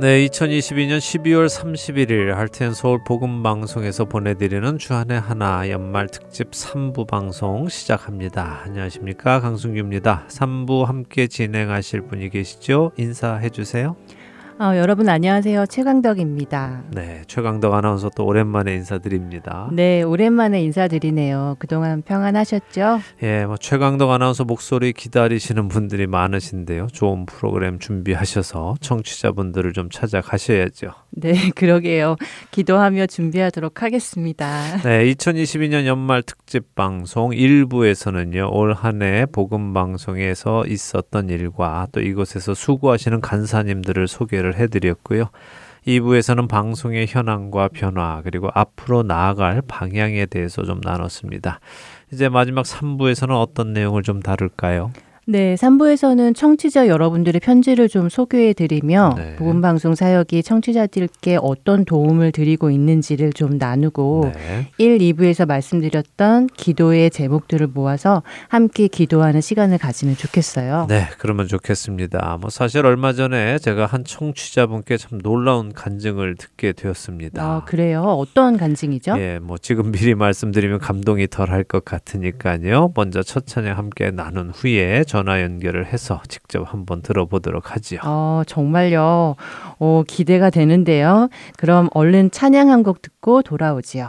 네, 2022년 12월 31일 할텐 서울 복음 방송에서 보내드리는 주한의 하나 연말 특집 3부 방송 시작합니다. 안녕하십니까 강승규입니다. 3부 함께 진행하실 분이 계시죠? 인사해 주세요. 어, 여러분 안녕하세요. 최강덕입니다. 네, 최강덕 아나운서 또 오랜만에 인사드립니다. 네, 오랜만에 인사드리네요. 그동안 평안하셨죠? 예, 뭐 최강덕 아나운서 목소리 기다리시는 분들이 많으신데요. 좋은 프로그램 준비하셔서 청취자분들을 좀 찾아가셔야죠. 네, 그러게요. 기도하며 준비하도록 하겠습니다. 네, 2022년 연말 특집 방송 1부에서는요. 올 한 해 복음 방송에서 있었던 일과 또 이곳에서 수고하시는 간사님들을 소개를 해드렸고요. 2부에서는 방송의 현황과 변화 그리고 앞으로 나아갈 방향에 대해서 좀 나눴습니다. 이제 마지막 3부에서는 어떤 내용을 좀 다룰까요? 네, 3부에서는 청취자 여러분들의 편지를 좀 소개해 드리며 네. 복음 방송 사역이 청취자들께 어떤 도움을 드리고 있는지를 좀 나누고 네. 1, 2부에서 말씀드렸던 기도의 제목들을 모아서 함께 기도하는 시간을 가지면 좋겠어요. 네, 그러면 좋겠습니다. 뭐 사실 얼마 전에 제가 한 청취자분께 참 놀라운 간증을 듣게 되었습니다. 아, 그래요? 어떤 간증이죠? 예, 뭐 지금 미리 말씀드리면 감동이 덜할 것 같으니까요. 먼저 첫 찬양 함께 나눈 후에 전화 연결을 해서 직접 한번 들어보도록 하지요. 어, 정말요. 어, 기대가 되는데요. 그럼 얼른 찬양 한 곡 듣고 돌아오지요.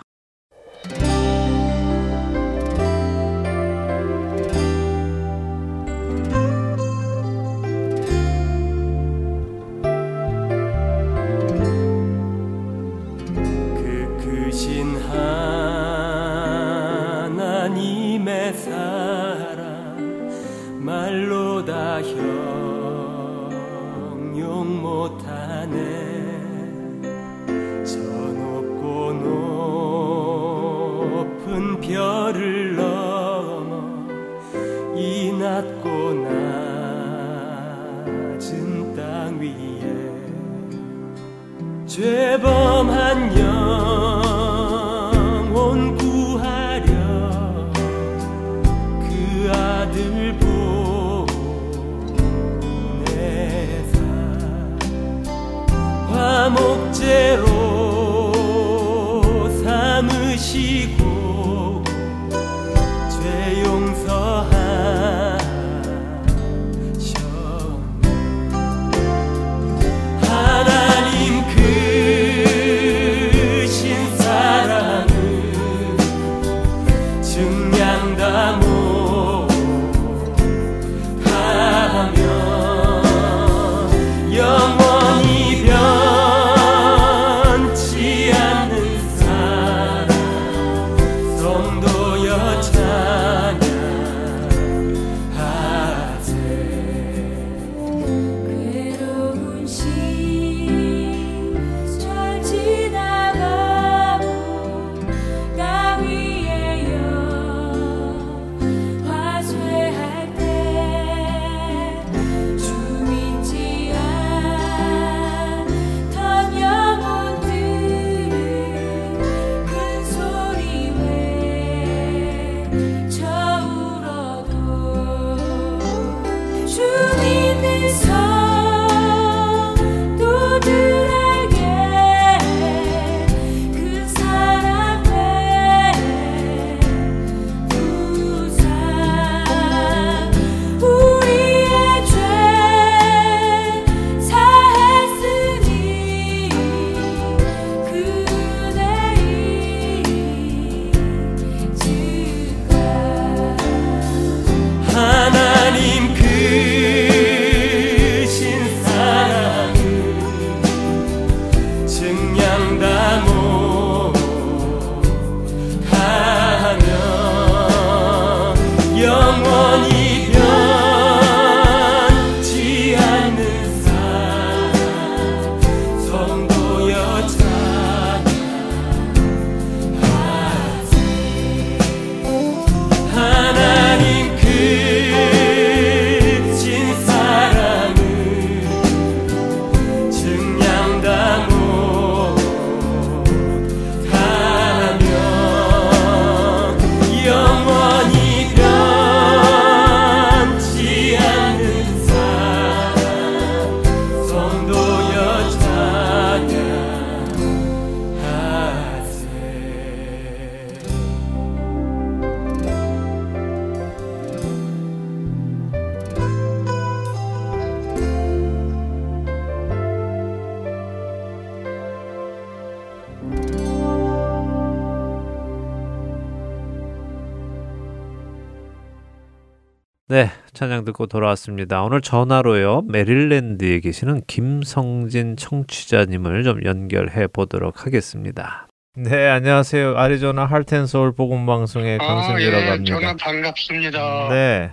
듣고 돌아왔습니다. 오늘 전화로요, 메릴랜드에 계시는 김성진 청취자님을 좀 연결해 보도록 하겠습니다. 네, 안녕하세요. 아리조나 할텐서울 복음방송의 강승기라고 예, 합니다. 저는 반갑습니다. 네.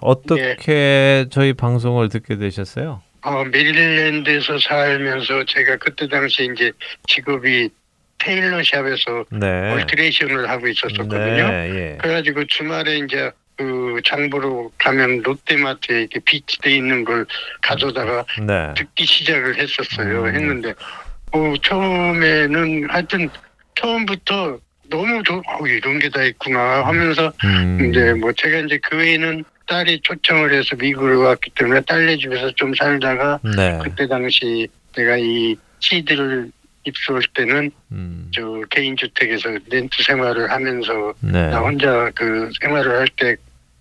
어떻게 저희 방송을 듣게 되셨어요? 어, 메릴랜드에서 살면서 제가 그때 당시 이제 직업이 테일러샵에서 네. 얼트레이션을 하고 있었었거든요. 네, 예. 그래가지고 주말에 이제 그 장보러 가면 롯데마트에 이렇게 비치돼 있는 걸 가져다가 네. 듣기 시작을 했었어요. 음. 했는데 어, 처음에는 하여튼 처음부터 너무 저, 어, 이런 게 다 있구나 하면서 음. 이제 뭐 제가 이제 그 외에는 딸이 초청을 해서 미국으로 왔기 때문에 딸네 집에서 좀 살다가 네. 그때 당시 내가 이 CD를 입수할 때는 음. 저 개인 주택에서 렌트 생활을 하면서 네. 나 혼자 그 생활을 할때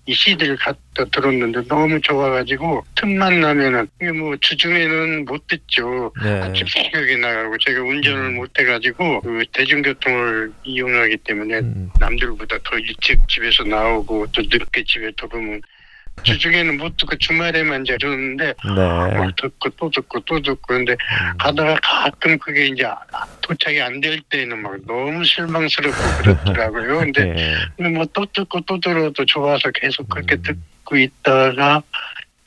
이 CD를 갖다 들었는데 너무 좋아가지고 틈만 나면은 뭐 주중에는 못 듣죠. 네. 아침 새벽에 나가고 제가 운전을 음. 못 해가지고 그 대중교통을 이용하기 때문에 음. 남들보다 더 일찍 집에서 나오고 또 늦게 집에 들어오면 주중에는 못 듣고 주말에만 이제 들었는데 네. 막 듣고 또 듣고 또 듣고 근데 음. 가다가 가끔 그게 이제 도착이 안 될 때는 막 너무 실망스럽고 그렇더라고요. 근데 예. 뭐또 듣고 또 들어도 좋아서 계속 그렇게 음. 듣고 있다가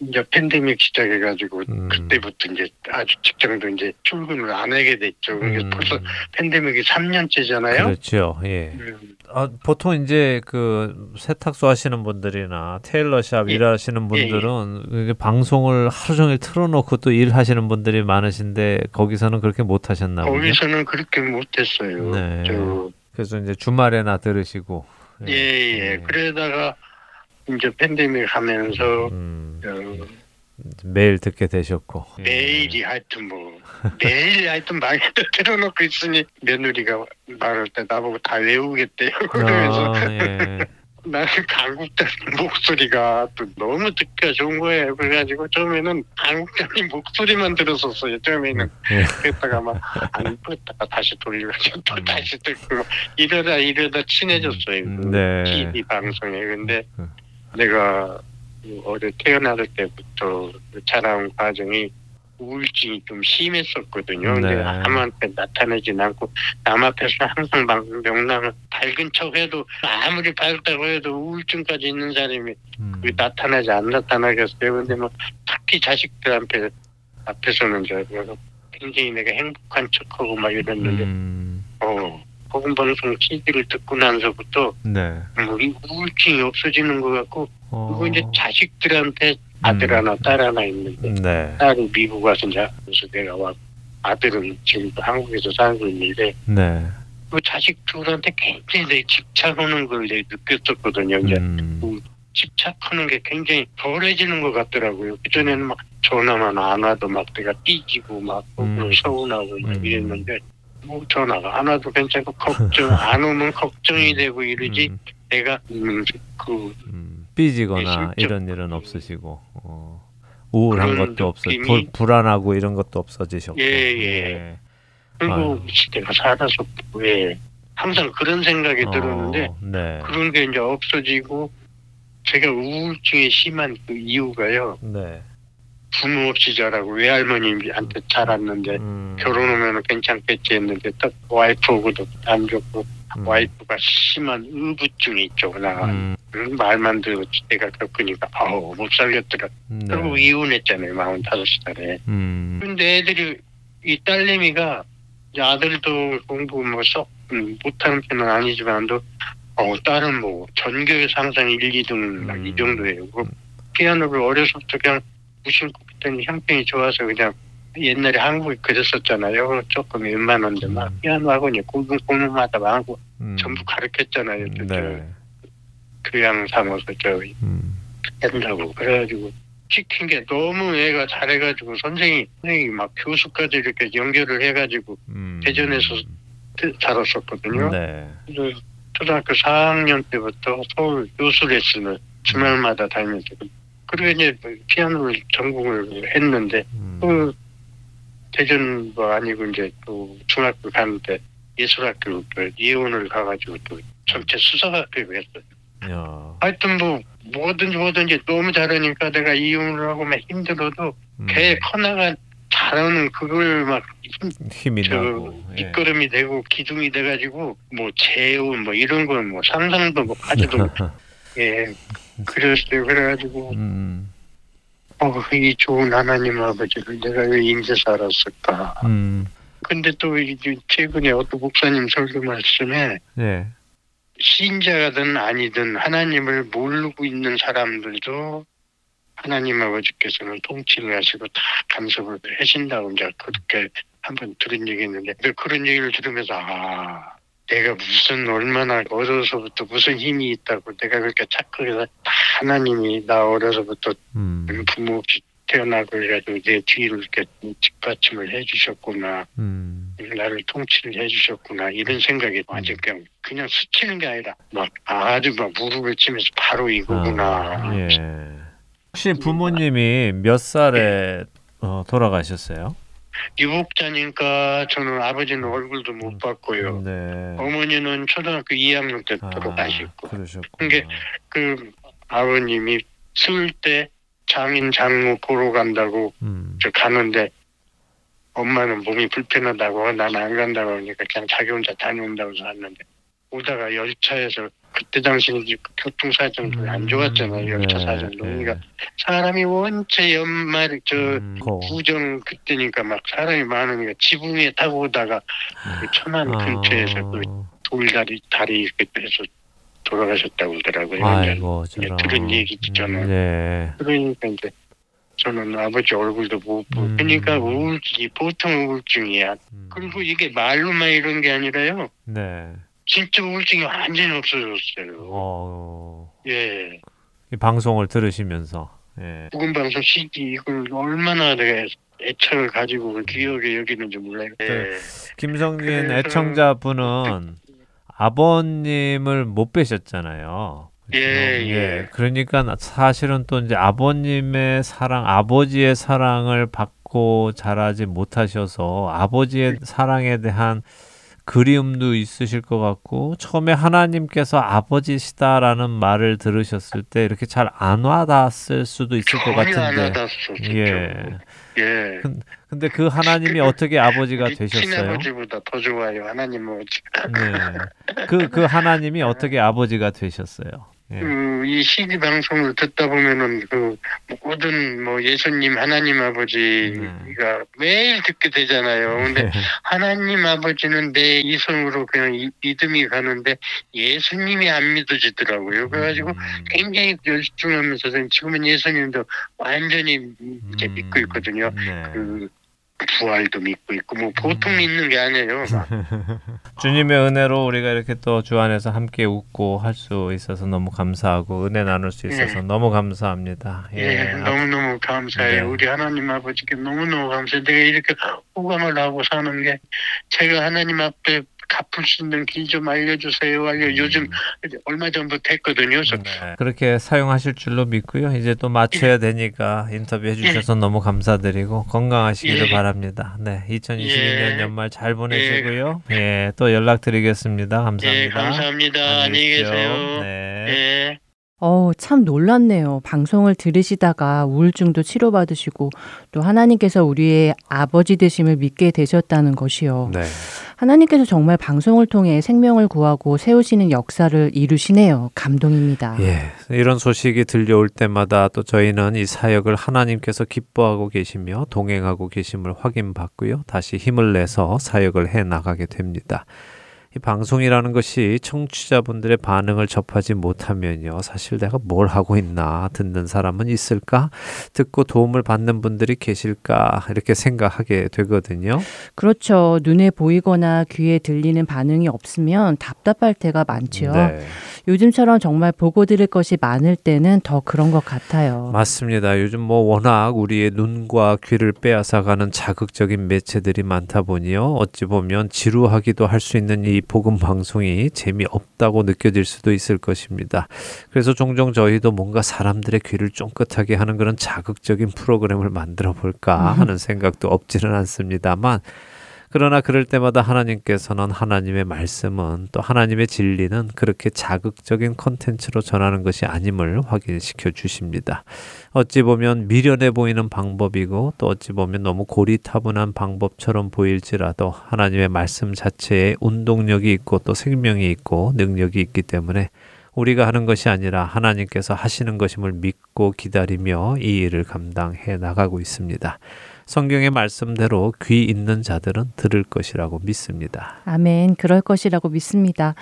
이제 팬데믹 시작해가지고 음. 그때부터 이제 아주 직장도 이제 출근을 안 하게 됐죠. 음. 벌써 팬데믹이 3년째잖아요. 그렇죠. 예. 음. 아, 보통 이제 그 세탁소 하시는 분들이나 테일러샵 예. 일하시는 분들은 이게 방송을 하루 종일 틀어놓고 또 일하시는 분들이 많으신데 거기서는 그렇게 못 하셨나 보요 거기서는 그렇게 못했어요. 네. 저, 그래서 이제 주말에나 들으시고. 예, 예. 그러다가 이제 팬데믹 하면서 음, 어, 매일 듣게 되셨고. 예. 매일이 하여튼 뭐 매일 하여튼 많이 틀어놓고 있으니 며느리가 말할 때 나보고 다 외우겠대요. 그러면서 아, 예. 나는 강국장 목소리가 또 너무 듣기가 좋은 거예요. 그래가지고 처음에는 강국장님 목소리만 들었었어요. 처음에는 예. 그랬다가 막안 그랬다가 다시 돌려가지고 또 음. 다시 듣고 이러다 이러다 친해졌어요. 그 네. TV 방송에 근데 음. 내가 그 어려 태어날 때부터 그 자라온 과정이 우울증이 좀 심했었거든요. 근데 네. 아무한테 나타나진 않고 남 앞에서 항상 막 명랑을 밝은 척해도 아무리 밝다고 해도 우울증까지 있는 사람이 음. 그 나타나지 안 나타나겠어요. 근데 뭐 특히 자식들한테 앞에서는 저 굉장히 내가 행복한 척하고 막 이랬는데 음, 어 복음 방송 CD를 듣고 나서부터 네. 뭐이 우울증이 없어지는 것 같고 어, 그리고 이제 자식들한테 아들 하나 딸 하나 있는데 네. 딸이 미국 와서 이제 그래서 내가 와 아들은 지금 한국에서 살고 있는데 네. 그 자식들한테 굉장히 내 집착하는 걸 내가 느꼈었거든요. 이제 음, 집착하는 게 굉장히 덜해지는 것 같더라고요. 그전에는 막 전화만 안 와도 막 내가 삐지고 막 음. 서운하고 막 음. 이랬는데 뭐 전화가 안 와도 괜찮고 걱정 안 오면 걱정이 되고 이러지 음, 내가 음, 그 음, 삐지거나 예. 이런 일은 없으시고 어, 우울한 것도 없어 불, 불안하고 이런 것도 없어지셨고 예, 예. 그리고 내가 살아서 왜 항상 그런 생각이 어, 들었는데 네. 그런 게 이제 없어지고 제가 우울증이 심한 그 이유가요 네. 부모 없이 자라고 외할머니한테 자랐는데 음, 결혼하면 괜찮겠지 했는데 딱 와이프하고도 안 좋고 음, 와이프가 심한 의부증이 있죠 나. 음, 음, 말만 들었지 내가 겪으니까 아우 못 살겠더라. 네. 그리고 이혼했잖아요 마흔 다섯 살에. 음, 근데 애들이 이 딸내미가 아들도 공부 뭐썩 음, 못하는 편은 아니지만도 어 딸은 뭐 전교에서 항상 1, 2등 막 음. 이 정도예요. 그 피아노를 어려서부터 그냥 무심코 그때는 형편이 좋아서 그냥 옛날에 한국에 그랬었잖아요. 조금 웬만한데 막 음. 피아노 학원이 공부 공부마다 많고 음, 전부 가르쳤잖아요. 저, 네. 저 교양 삼아서 저 음, 한다고 그래가지고 시킨 게 너무 애가 잘해가지고 선생이 선생이 막 교수까지 이렇게 연결을 해가지고 음, 대전에서 살았었거든요. 네. 그래서 초등학교 4학년 때부터 서울 교수 레슨을 주말마다 다니면서 그리고 이제 피아노를 전공을 했는데 음, 그 대전 뭐 아니고 이제 또 중학교 가는데 예술학교 그 예원을 가가지고 또 전체 수석학교를 했어요. 야, 하여튼 뭐 뭐든지 뭐든지 너무 잘하니까 내가 이혼을 하고 막 힘들어도 음, 걔 커나가 잘하는 그걸 막 힘이 저 나고. 예. 밑거름이 되고 기둥이 돼가지고 뭐 재혼 뭐 이런 건뭐 상상도 뭐 하지도 예 그랬어요 그래가지고. 음, 어 이 좋은 하나님 아버지를 내가 왜 인제 살았을까? 음, 근데 또 이제 최근에 어떤 목사님 설교 말씀에 예. 신자가든 아니든 하나님을 모르고 있는 사람들도 하나님 아버지께서는 통치를 하시고 다 간섭을 하신다고 이제 그렇게 한번 들은 얘기 있는데 그런 얘기를 들으면서 아 내가 무슨 얼마나 어려서부터 무슨 힘이 있다고 내가 그렇게 착각해서 다 하나님이 나 어려서부터 음, 부모 없이 태어나고 해가지고 내 뒤를 이렇게 뒷받침을 해주셨구나. 음, 나를 통치를 해주셨구나. 이런 생각이 완전 그냥 그냥 스치는 게 아니라 막 아주 막 무릎을 치면서 바로 이거구나. 아, 예. 혹시 부모님이 몇 살에 어, 돌아가셨어요? 유복자니까 저는 아버지는 얼굴도 못 봤고요 네. 어머니는 초등학교 2학년 때 아, 돌아가셨고 그러셨고. 그게 그 아버님이 스물 때 장인 장모 보러 간다고 음, 저 가는데 엄마는 몸이 불편하다고 난 안 간다고 하니까 그냥 자기 혼자 다녀온다고 해서 왔는데 오다가 열차에서 그때 당시는 이제 그 교통 사정도 안 좋았잖아요 열차 네, 사정도 그러니까 네. 사람이 원체 연말 저 음, 거. 구정 그때니까 막 사람이 많으니까 지붕에 타고 오다가 그 천안 아. 근처에서 그 돌다리 다리 이렇게 해서 돌아가셨다고 그러더라고요. 아이고, 저런. 들은 얘기지 저는. 네. 그러니까 이제 저는 아버지 얼굴도 못 보고 음. 그러니까 우울증이 보통 우울증이야. 음, 그리고 이게 말로만 이런 게 아니라요. 네. 진짜 우울증이 완전히 없어졌어요. 어, 예. 이 방송을 들으시면서. 예. 부근방송 CD 이걸 얼마나 내가 애착을 가지고 그 기억에 여기는지 몰라요. 예. 네. 김성진 그래서- 애청자분은 아버님을 못 뵈셨잖아요. 예, 예. 그러니까 사실은 또 이제 아버님의 사랑, 아버지의 사랑을 받고 자라지 못하셔서 아버지의 사랑에 대한 그리움도 있으실 것 같고 처음에 하나님께서 아버지시다라는 말을 들으셨을 때 이렇게 잘 안 와닿았을 수도 있을 것 같은데. 예. 예. 근데 그 하나님이 어떻게 아버지가 되셨어요? 친아버지보다 더 좋아요. 하나님 아버지가. 네. 그, 그 하나님이 어떻게 아버지가 되셨어요? 예. 그, 이 CD 방송을 듣다 보면은 그 모든 뭐 예수님 하나님 아버지가 매일 듣게 되잖아요. 근데 네. 하나님 아버지는 내 이성으로 그냥 이- 믿음이 가는데 예수님이 안 믿어지더라고요. 그래가지고 음, 굉장히 열중하면서 지금은 예수님도 완전히 이제 음, 믿고 있거든요. 네. 그 부활도 믿고 있고 뭐 보통 음. 믿는 게 아니에요. 막. 주님의 은혜로 우리가 이렇게 또 주 안에서 함께 웃고 할 수 있어서 너무 감사하고 은혜 나눌 수 있어서 예. 너무 감사합니다. 예, 너무 너무 감사해요. 네. 우리 하나님 아버지께 너무 너무 감사해요. 내가 이렇게 호감을 하고 사는 게 제가 하나님 앞에 갚을 수 있는 길 좀 알려주세요. 알려 요즘 얼마 전부터 했거든요. 네. 그렇게 사용하실 줄로 믿고요. 이제 또 맞춰야 되니까 인터뷰해 주셔서 너무 감사드리고 건강하시기를 예. 바랍니다. 네, 2022년 예. 연말 잘 보내시고요. 예, 또 연락드리겠습니다. 감사합니다. 예, 감사합니다. 안녕히. 계세요. 네. 예. 어우, 참 놀랐네요. 방송을 들으시다가 우울증도 치료받으시고 또 하나님께서 우리의 아버지 되심을 믿게 되셨다는 것이요. 네. 하나님께서 정말 방송을 통해 생명을 구하고 세우시는 역사를 이루시네요. 감동입니다. 예, 이런 소식이 들려올 때마다 또 저희는 이 사역을 하나님께서 기뻐하고 계시며 동행하고 계심을 확인받고요. 다시 힘을 내서 사역을 해 나가게 됩니다. 이 방송이라는 것이 청취자분들의 반응을 접하지 못하면요. 사실 내가 뭘 하고 있나 듣는 사람은 있을까? 듣고 도움을 받는 분들이 계실까? 이렇게 생각하게 되거든요. 그렇죠. 눈에 보이거나 귀에 들리는 반응이 없으면 답답할 때가 많지요. 네. 요즘처럼 정말 보고 들을 것이 많을 때는 더 그런 것 같아요. 맞습니다. 요즘 뭐 워낙 우리의 눈과 귀를 빼앗아가는 자극적인 매체들이 많다 보니요. 어찌 보면 지루하기도 할 수 있는 이 복음 방송이 재미없다고 느껴질 수도 있을 것입니다. 그래서 종종 저희도 뭔가 사람들의 귀를 쫑긋하게 하는 그런 자극적인 프로그램을 만들어 볼까 하는 생각도 없지는 않습니다만 그러나 그럴 때마다 하나님께서는 하나님의 말씀은 또 하나님의 진리는 그렇게 자극적인 컨텐츠로 전하는 것이 아님을 확인시켜 주십니다. 어찌 보면 미련해 보이는 방법이고 또 어찌 보면 너무 고리타분한 방법처럼 보일지라도 하나님의 말씀 자체에 운동력이 있고 또 생명이 있고 능력이 있기 때문에 우리가 하는 것이 아니라 하나님께서 하시는 것임을 믿고 기다리며 이 일을 감당해 나가고 있습니다. 성경의 말씀대로 귀 있는 자들은 들을 것이라고 믿습니다. 아멘. 그럴 것이라고 믿습니다.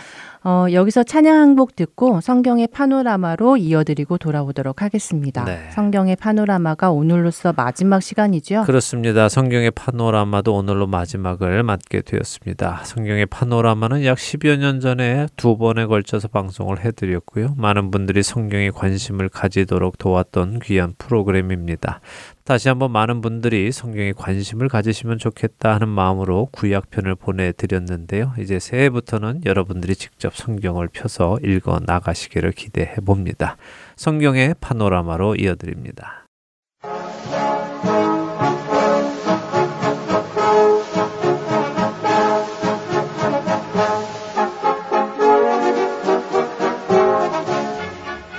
어, 여기서 찬양 한 곡 듣고 성경의 파노라마로 이어드리고 돌아오도록 하겠습니다. 네. 성경의 파노라마가 오늘로서 마지막 시간이죠. 그렇습니다. 성경의 파노라마도 오늘로 마지막을 맞게 되었습니다. 성경의 파노라마는 약 10여 년 전에 두 번에 걸쳐서 방송을 해드렸고요. 많은 분들이 성경에 관심을 가지도록 도왔던 귀한 프로그램입니다. 다시 한번 많은 분들이 성경에 관심을 가지시면 좋겠다 하는 마음으로 구약편을 보내드렸는데요. 이제 새해부터는 여러분들이 직접 성경을 펴서 읽어 나가시기를 기대해 봅니다. 성경의 파노라마로 이어드립니다.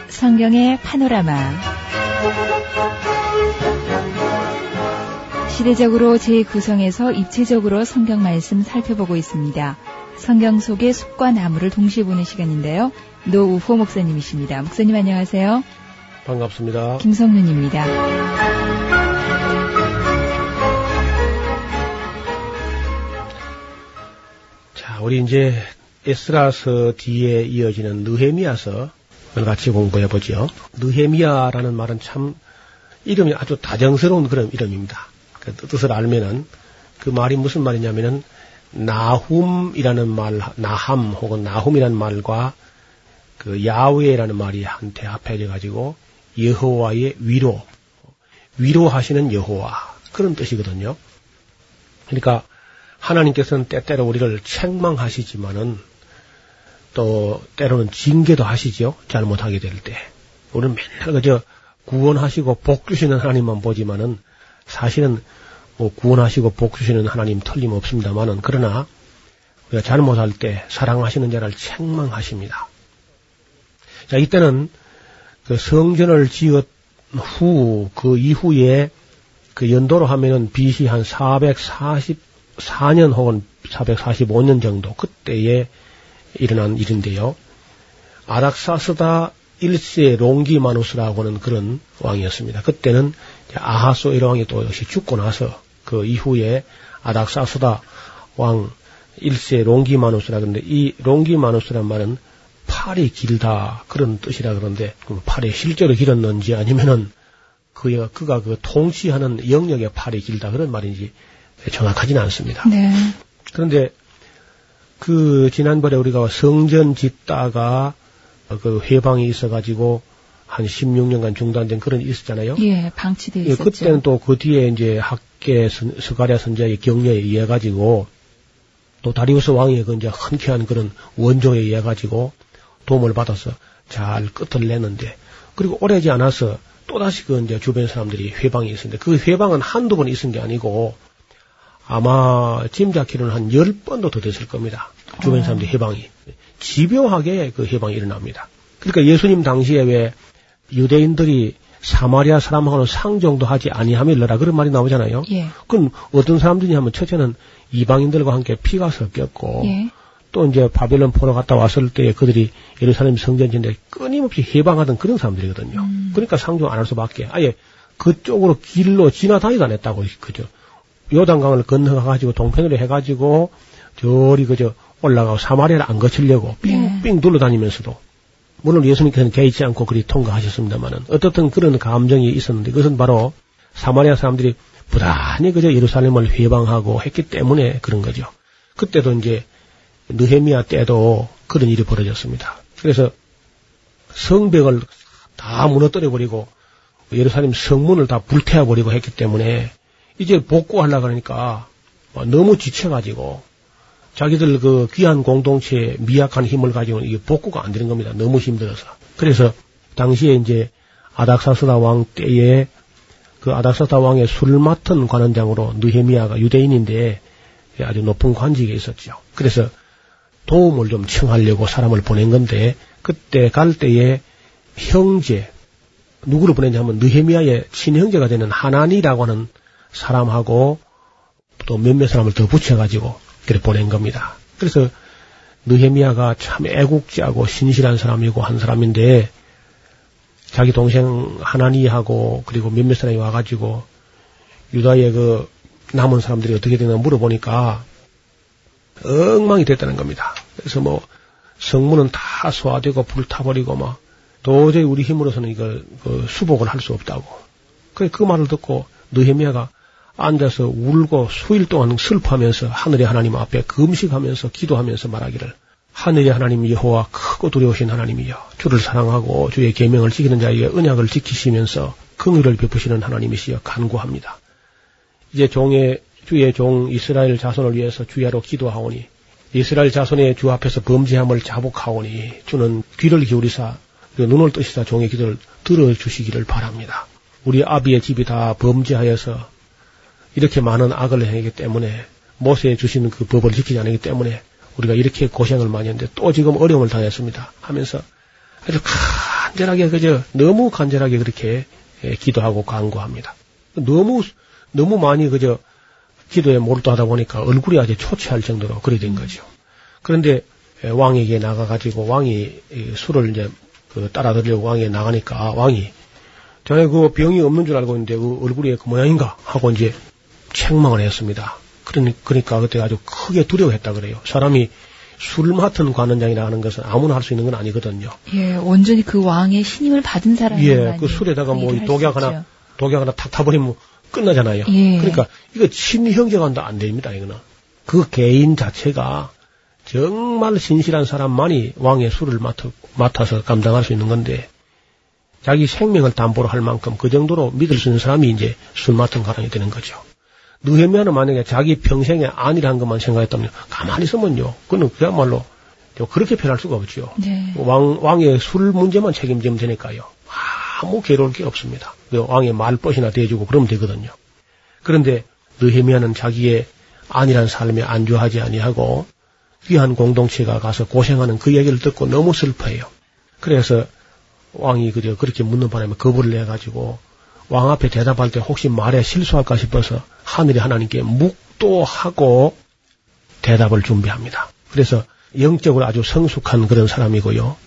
성경의 파노라마 시대적으로 제9성에서 입체적으로 성경 말씀 살펴보고 있습니다. 성경 속의 숲과 나무를 동시에 보는 시간인데요. 노우호 목사님이십니다. 목사님 안녕하세요. 반갑습니다. 김성윤입니다. 자, 우리 이제 에스라서 뒤에 이어지는 느헤미야서를 같이 공부해 보죠. 느헤미야라는 말은 참 이름이 아주 다정스러운 그런 이름입니다. 그 뜻을 알면은 그 말이 무슨 말이냐면은 나훔이라는 말, 나함 혹은 나훔이라는 말과 그 야훼라는 말이 한테 합해져 가지고 여호와의 위로, 위로하시는 여호와 그런 뜻이거든요. 그러니까 하나님께서는 때때로 우리를 책망하시지만은 또 때로는 징계도 하시죠. 잘못하게 될 때. 우리는 맨날 그저 구원하시고 복 주시는 하나님만 보지만은 사실은 뭐 구원하시고 복 주시는 하나님 틀림없습니다만은 그러나 우리가 잘못할 때 사랑하시는 자를 책망하십니다. 자, 이때는 그 성전을 지었 후, 그 이후에 그 연도로 하면은 BC 한 444년 혹은 445년 정도 그때에 일어난 일인데요. 아락사스다 1세 롱기마누스라고 하는 그런 왕이었습니다. 그때는 아하소이르 왕이 또 역시 죽고 나서 그 이후에 아닥사스다 왕 1세 롱기마누스라 그러는데 이 롱기마누스란 말은 팔이 길다 그런 뜻이라 그러는데 그럼 팔이 실제로 길었는지 아니면은 그가 그가 그 통치하는 영역의 팔이 길다 그런 말인지 정확하지는 않습니다. 네. 그런데 그 지난번에 우리가 성전 짓다가 그 회방이 있어가지고 한 16년간 중단된 그런 일이 있었잖아요. 예, 방치돼 예, 있었죠. 그때는 또 그 뒤에 이제 학계 선- 스가랴 선자의 격려에 의해 가지고 또 다리우스 왕의 그 이제 흔쾌한 그런 원조에 의해 가지고 도움을 받아서 잘 끝을 내는데 그리고 오래지 않아서 또다시 그 이제 주변 사람들이 회방이 있었는데 그 회방은 한두 번 있은 게 아니고 아마 짐작키로는 한 열 번도 더 됐을 겁니다. 주변 사람들 해방이. 집요하게 그 해방이 일어납니다. 그러니까 예수님 당시에 왜 유대인들이 사마리아 사람하고는 상종도 하지 아니하밀러라 그런 말이 나오잖아요. 예. 그건 어떤 사람들이 하면 첫째는 이방인들과 함께 피가 섞였고 예. 또 이제 바벨론 포로 갔다 왔을 때 그들이 예루살렘 성전 짓는데 끊임없이 해방하던 그런 사람들이거든요. 그러니까 상종 안 할 수밖에 아예 그쪽으로 길로 지나다니도 안 했다고 그죠. 요단강을 건너가지고 동편으로 해가지고 저리 그저 올라가고 사마리아를 안 거치려고 삥삥 둘러다니면서도 물론 예수님께서는 개의치 않고 그리 통과하셨습니다만은 어떻든 그런 감정이 있었는데 그것은 바로 사마리아 사람들이 부단히 그저 예루살렘을 회방하고 했기 때문에 그런 거죠. 그때도 이제 느헤미야 때도 그런 일이 벌어졌습니다. 그래서 성벽을 다 무너뜨려 버리고 예루살렘 성문을 다 불태워 버리고 했기 때문에 이제 복구하려고 그러니까 뭐 너무 지쳐가지고 자기들 그 귀한 공동체의 미약한 힘을 가지고 이게 복구가 안 되는 겁니다. 너무 힘들어서. 그래서 당시에 이제 아닥사스다 왕 때에 그 아닥사스다 왕의 술을 맡은 관원장으로 느헤미야가 유대인인데 아주 높은 관직에 있었죠. 그래서 도움을 좀 청하려고 사람을 보낸 건데 그때 갈 때에 형제 누구를 보냈냐면 느헤미야의 친형제가 되는 하나니라고 하는 사람하고 또 몇몇 사람을 더 붙여가지고 그렇게 보낸 겁니다. 그래서 느헤미야가 참 애국자고 신실한 사람이고 한 사람인데 자기 동생 하나니하고 그리고 몇몇 사람이 와가지고 유다의 그 남은 사람들이 어떻게 되나 물어보니까 엉망이 됐다는 겁니다. 그래서 뭐 성문은 다 소화되고 불타버리고 막 도저히 우리 힘으로서는 이걸 그 수복을 할 수 없다고. 그, 그 말을 듣고 느헤미야가 앉아서 울고 수일 동안 슬퍼하면서 하늘의 하나님 앞에 금식하면서 기도하면서 말하기를 하늘의 하나님 여호와 크고 두려우신 하나님이여 주를 사랑하고 주의 계명을 지키는 자에게 언약을 지키시면서 긍휼을 베푸시는 하나님이시여 간구합니다. 이제 종의 주의 종 이스라엘 자손을 위해서 주야로 기도하오니 이스라엘 자손의 주 앞에서 범죄함을 자복하오니 주는 귀를 기울이사 그 눈을 뜨시사 종의 기도를 들어주시기를 바랍니다. 우리 아비의 집이 다 범죄하여서 이렇게 많은 악을 행하기 때문에 모세에 주신 그 법을 지키지 않기 때문에 우리가 이렇게 고생을 많이 했는데 또 지금 어려움을 당했습니다. 하면서 아주 간절하게 그저 너무 간절하게 그렇게 예, 기도하고 간구합니다. 너무 너무 많이 그저 기도에 몰두하다 보니까 얼굴이 아주 초췌할 정도로 그리 된 거죠. 그런데 예, 왕에게 나가가지고 왕이 술을 이제 그 따라들려고 왕에 나가니까 왕이 전에 그 병이 없는 줄 알고 있는데 그 얼굴이 그 모양인가 하고 이제 책망을 했습니다. 그러니, 그러니까 그때 아주 크게 두려워했다 그래요. 사람이 술 맡은 관원장이라 하는 것은 아무나 할 수 있는 건 아니거든요. 예, 온전히 그 왕의 신임을 받은 사람이 예, 그 술에다가 뭐 독약 하나, 독약 하나 탁 타버리면 끝나잖아요. 예. 그러니까 이거 친형제간도 안 됩니다, 이거는. 그 개인 자체가 정말 신실한 사람만이 왕의 술을 맡아, 맡아서 감당할 수 있는 건데 자기 생명을 담보로 할 만큼 그 정도로 믿을 수 있는 사람이 이제 술 맡은 가랑이 되는 거죠. 느헤미야는 만약에 자기 평생에 아니란 것만 생각했다면 가만히 있으면요. 그는 그야말로 그렇게 변할 수가 없죠. 네. 왕, 왕의 술 문제만 책임지면 되니까요. 아무 괴로울 게 없습니다. 그 왕의 말벗이나 대주고 그러면 되거든요. 그런데 느헤미야는 자기의 아니란 삶에 안주하지 아니하고 귀한 공동체가 가서 고생하는 그 얘기를 듣고 너무 슬퍼해요. 그래서 왕이 그저 그렇게 묻는 바람에 거부를 내가지고 왕 앞에 대답할 때 혹시 말에 실수할까 싶어서 하늘의 하나님께 묵도하고 대답을 준비합니다. 그래서 영적으로 아주 성숙한 그런 사람이고요.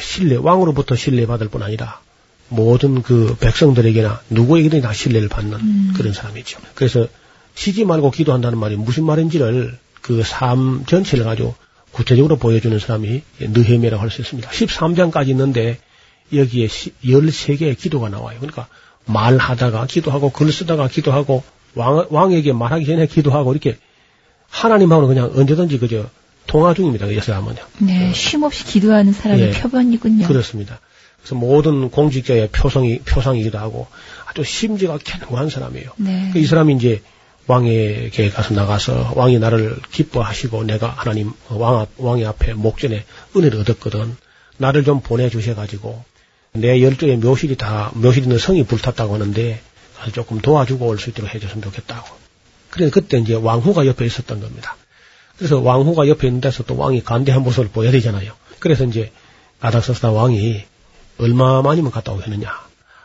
신뢰, 왕으로부터 신뢰받을 뿐 아니라 모든 그 백성들에게나 누구에게나 다 신뢰를 받는 음. 그런 사람이죠. 그래서 쉬지 말고 기도한다는 말이 무슨 말인지를 그 삶 전체를 가지고 구체적으로 보여주는 사람이 느헤미라고 할 수 있습니다. 13장까지 있는데 여기에 13개의 기도가 나와요. 그러니까 말하다가 기도하고 글 쓰다가 기도하고 왕, 왕에게 말하기 전에 기도하고 이렇게 하나님하고는 그냥 언제든지 그저 통화 중입니다. 예수하면요. 네, 쉼없이 기도하는 사람의 예. 표본이군요. 그렇습니다. 그래서 모든 공직자의 표성이 표상이기도 하고 아주 심지가 견고한 사람이에요. 네. 그이 사람이 이제 왕에게 가서 나가서 왕이 나를 기뻐하시고 내가 하나님 왕 앞, 왕의 앞에 목전에 은혜를 얻었거든. 나를 좀 보내주셔가지고 내 열조의 묘실이 다 묘실 있는 성이 불탔다고 하는데 조금 도와주고 올 수 있도록 해줬으면 좋겠다고. 그래서 그때 이제 왕후가 옆에 있었던 겁니다. 그래서 왕후가 옆에 있는 데서 또 왕이 간대한 모습을 보여야 되잖아요. 그래서 이제 가닥서스다 왕이 얼마만이면 갔다 오겠느냐.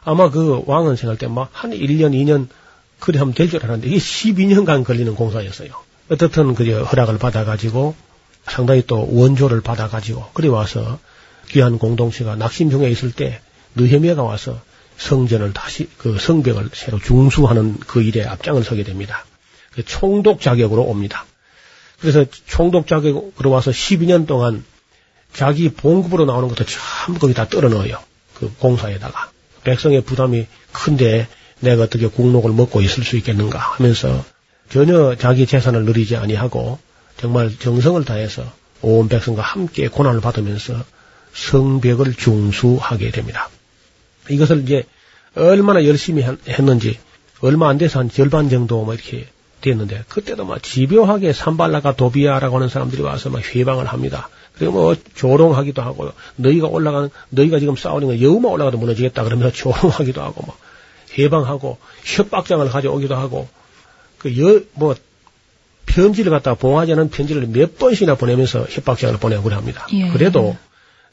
아마 그 왕은 생각할 때 막 한 1년, 2년 그래 하면 될 줄 알았는데 이게 12년간 걸리는 공사였어요. 어떻든 그 허락을 받아가지고 상당히 또 원조를 받아가지고 그래 와서 귀한 공동체가 낙심 중에 있을 때 느헤미야가 와서 성전을 다시 그 성벽을 새로 중수하는 그 일에 앞장을 서게 됩니다. 그 총독 자격으로 옵니다. 그래서 총독 자격으로 와서 12년 동안 자기 봉급으로 나오는 것도 전부 거기다 떨어 넣어요. 그 공사에다가. 백성의 부담이 큰데 내가 어떻게 국록을 먹고 있을 수 있겠는가 하면서 전혀 자기 재산을 누리지 아니하고 정말 정성을 다해서 온 백성과 함께 고난을 받으면서 성벽을 중수하게 됩니다. 이것을 이제 얼마나 열심히 했는지 얼마 안 돼서 한 절반 정도 뭐 이렇게 됐는데 그때도 막 집요하게 산발라가 도비아라고 하는 사람들이 와서 막 회방을 합니다. 그리고 뭐 조롱하기도 하고 너희가 올라가는 너희가 지금 싸우는 거 여우만 올라가도 무너지겠다 그러면서 조롱하기도 하고 막 해방하고 협박장을 가져오기도 하고 그여뭐 편지를 갖다 봉하지 않은 편지를 몇 번씩이나 보내면서 협박장을 보내고 그래 합니다. 예. 그래도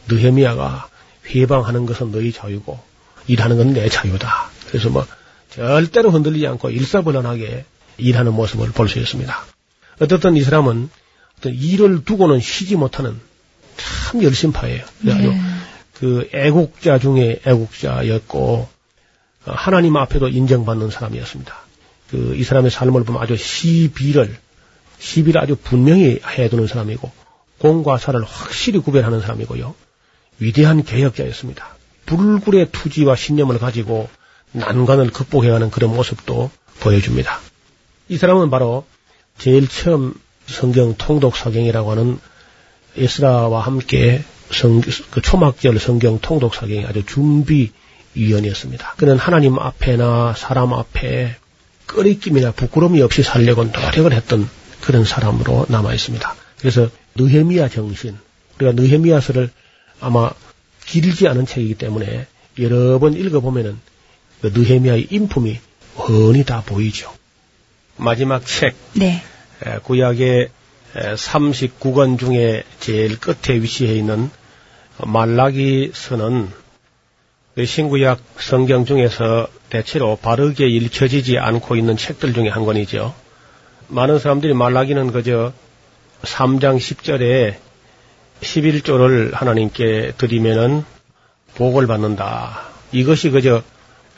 느헤미야가 회방하는 것은 너희 자유고 일하는 건 내 자유다. 그래서 뭐 절대로 흔들리지 않고 일사불란하게 일하는 모습을 볼 수 있습니다. 어떻든 이 사람은 어떤 일을 두고는 쉬지 못하는 참 열심파예요. 그래가지고 네. 그 애국자 중에 애국자였고 어, 하나님 앞에도 인정받는 사람이었습니다. 그 이 사람의 삶을 보면 아주 시비를 시비를 아주 분명히 해두는 사람이고 공과 사를 확실히 구별하는 사람이고요. 위대한 개혁자였습니다. 불굴의 투지와 신념을 가지고 난관을 극복해가는 그런 모습도 보여줍니다. 이 사람은 바로 제일 처음 성경 통독 사경이라고 하는 에스라와 함께 성, 그 초막절 성경 통독 사경이 아주 준비 위원이었습니다. 그는 하나님 앞에나 사람 앞에 꺼리낌이나 부끄러움이 없이 살려고 노력을 했던 그런 사람으로 남아 있습니다. 그래서 느헤미야 정신, 우리가 느헤미야서를 아마 길지 않은 책이기 때문에 여러 번 읽어보면은 그 느헤미야의 인품이 훤히 다 보이죠. 마지막 책, 네. 에, 구약의 39권 중에 제일 끝에 위치해 있는 말라기서는 그 신구약 성경 중에서 대체로 바르게 읽혀지지 않고 있는 책들 중에 한 권이죠. 많은 사람들이 말라기는 그저 3장 10절에 11조를 하나님께 드리면은 복을 받는다. 이것이 그저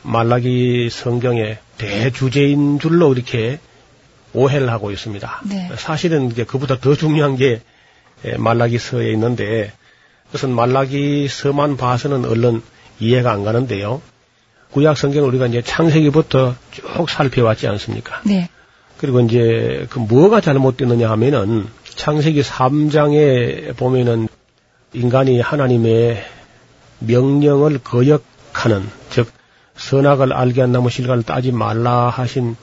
말라기 성경의 대주제인 줄로 이렇게 오해를 하고 있습니다. 네. 사실은 이제 그보다 더 중요한 게 에, 말라기서에 있는데 그것은 말라기서만 봐서는 얼른 이해가 안 가는데요. 구약 성경을 우리가 이제 창세기부터 쭉 살펴왔지 않습니까? 네. 그리고 이제 그 뭐가 잘못됐느냐 하면은 창세기 3장에 보면은 인간이 하나님의 명령을 거역하는 즉 선악을 알게 한 나무 실과를 따지 말라 하신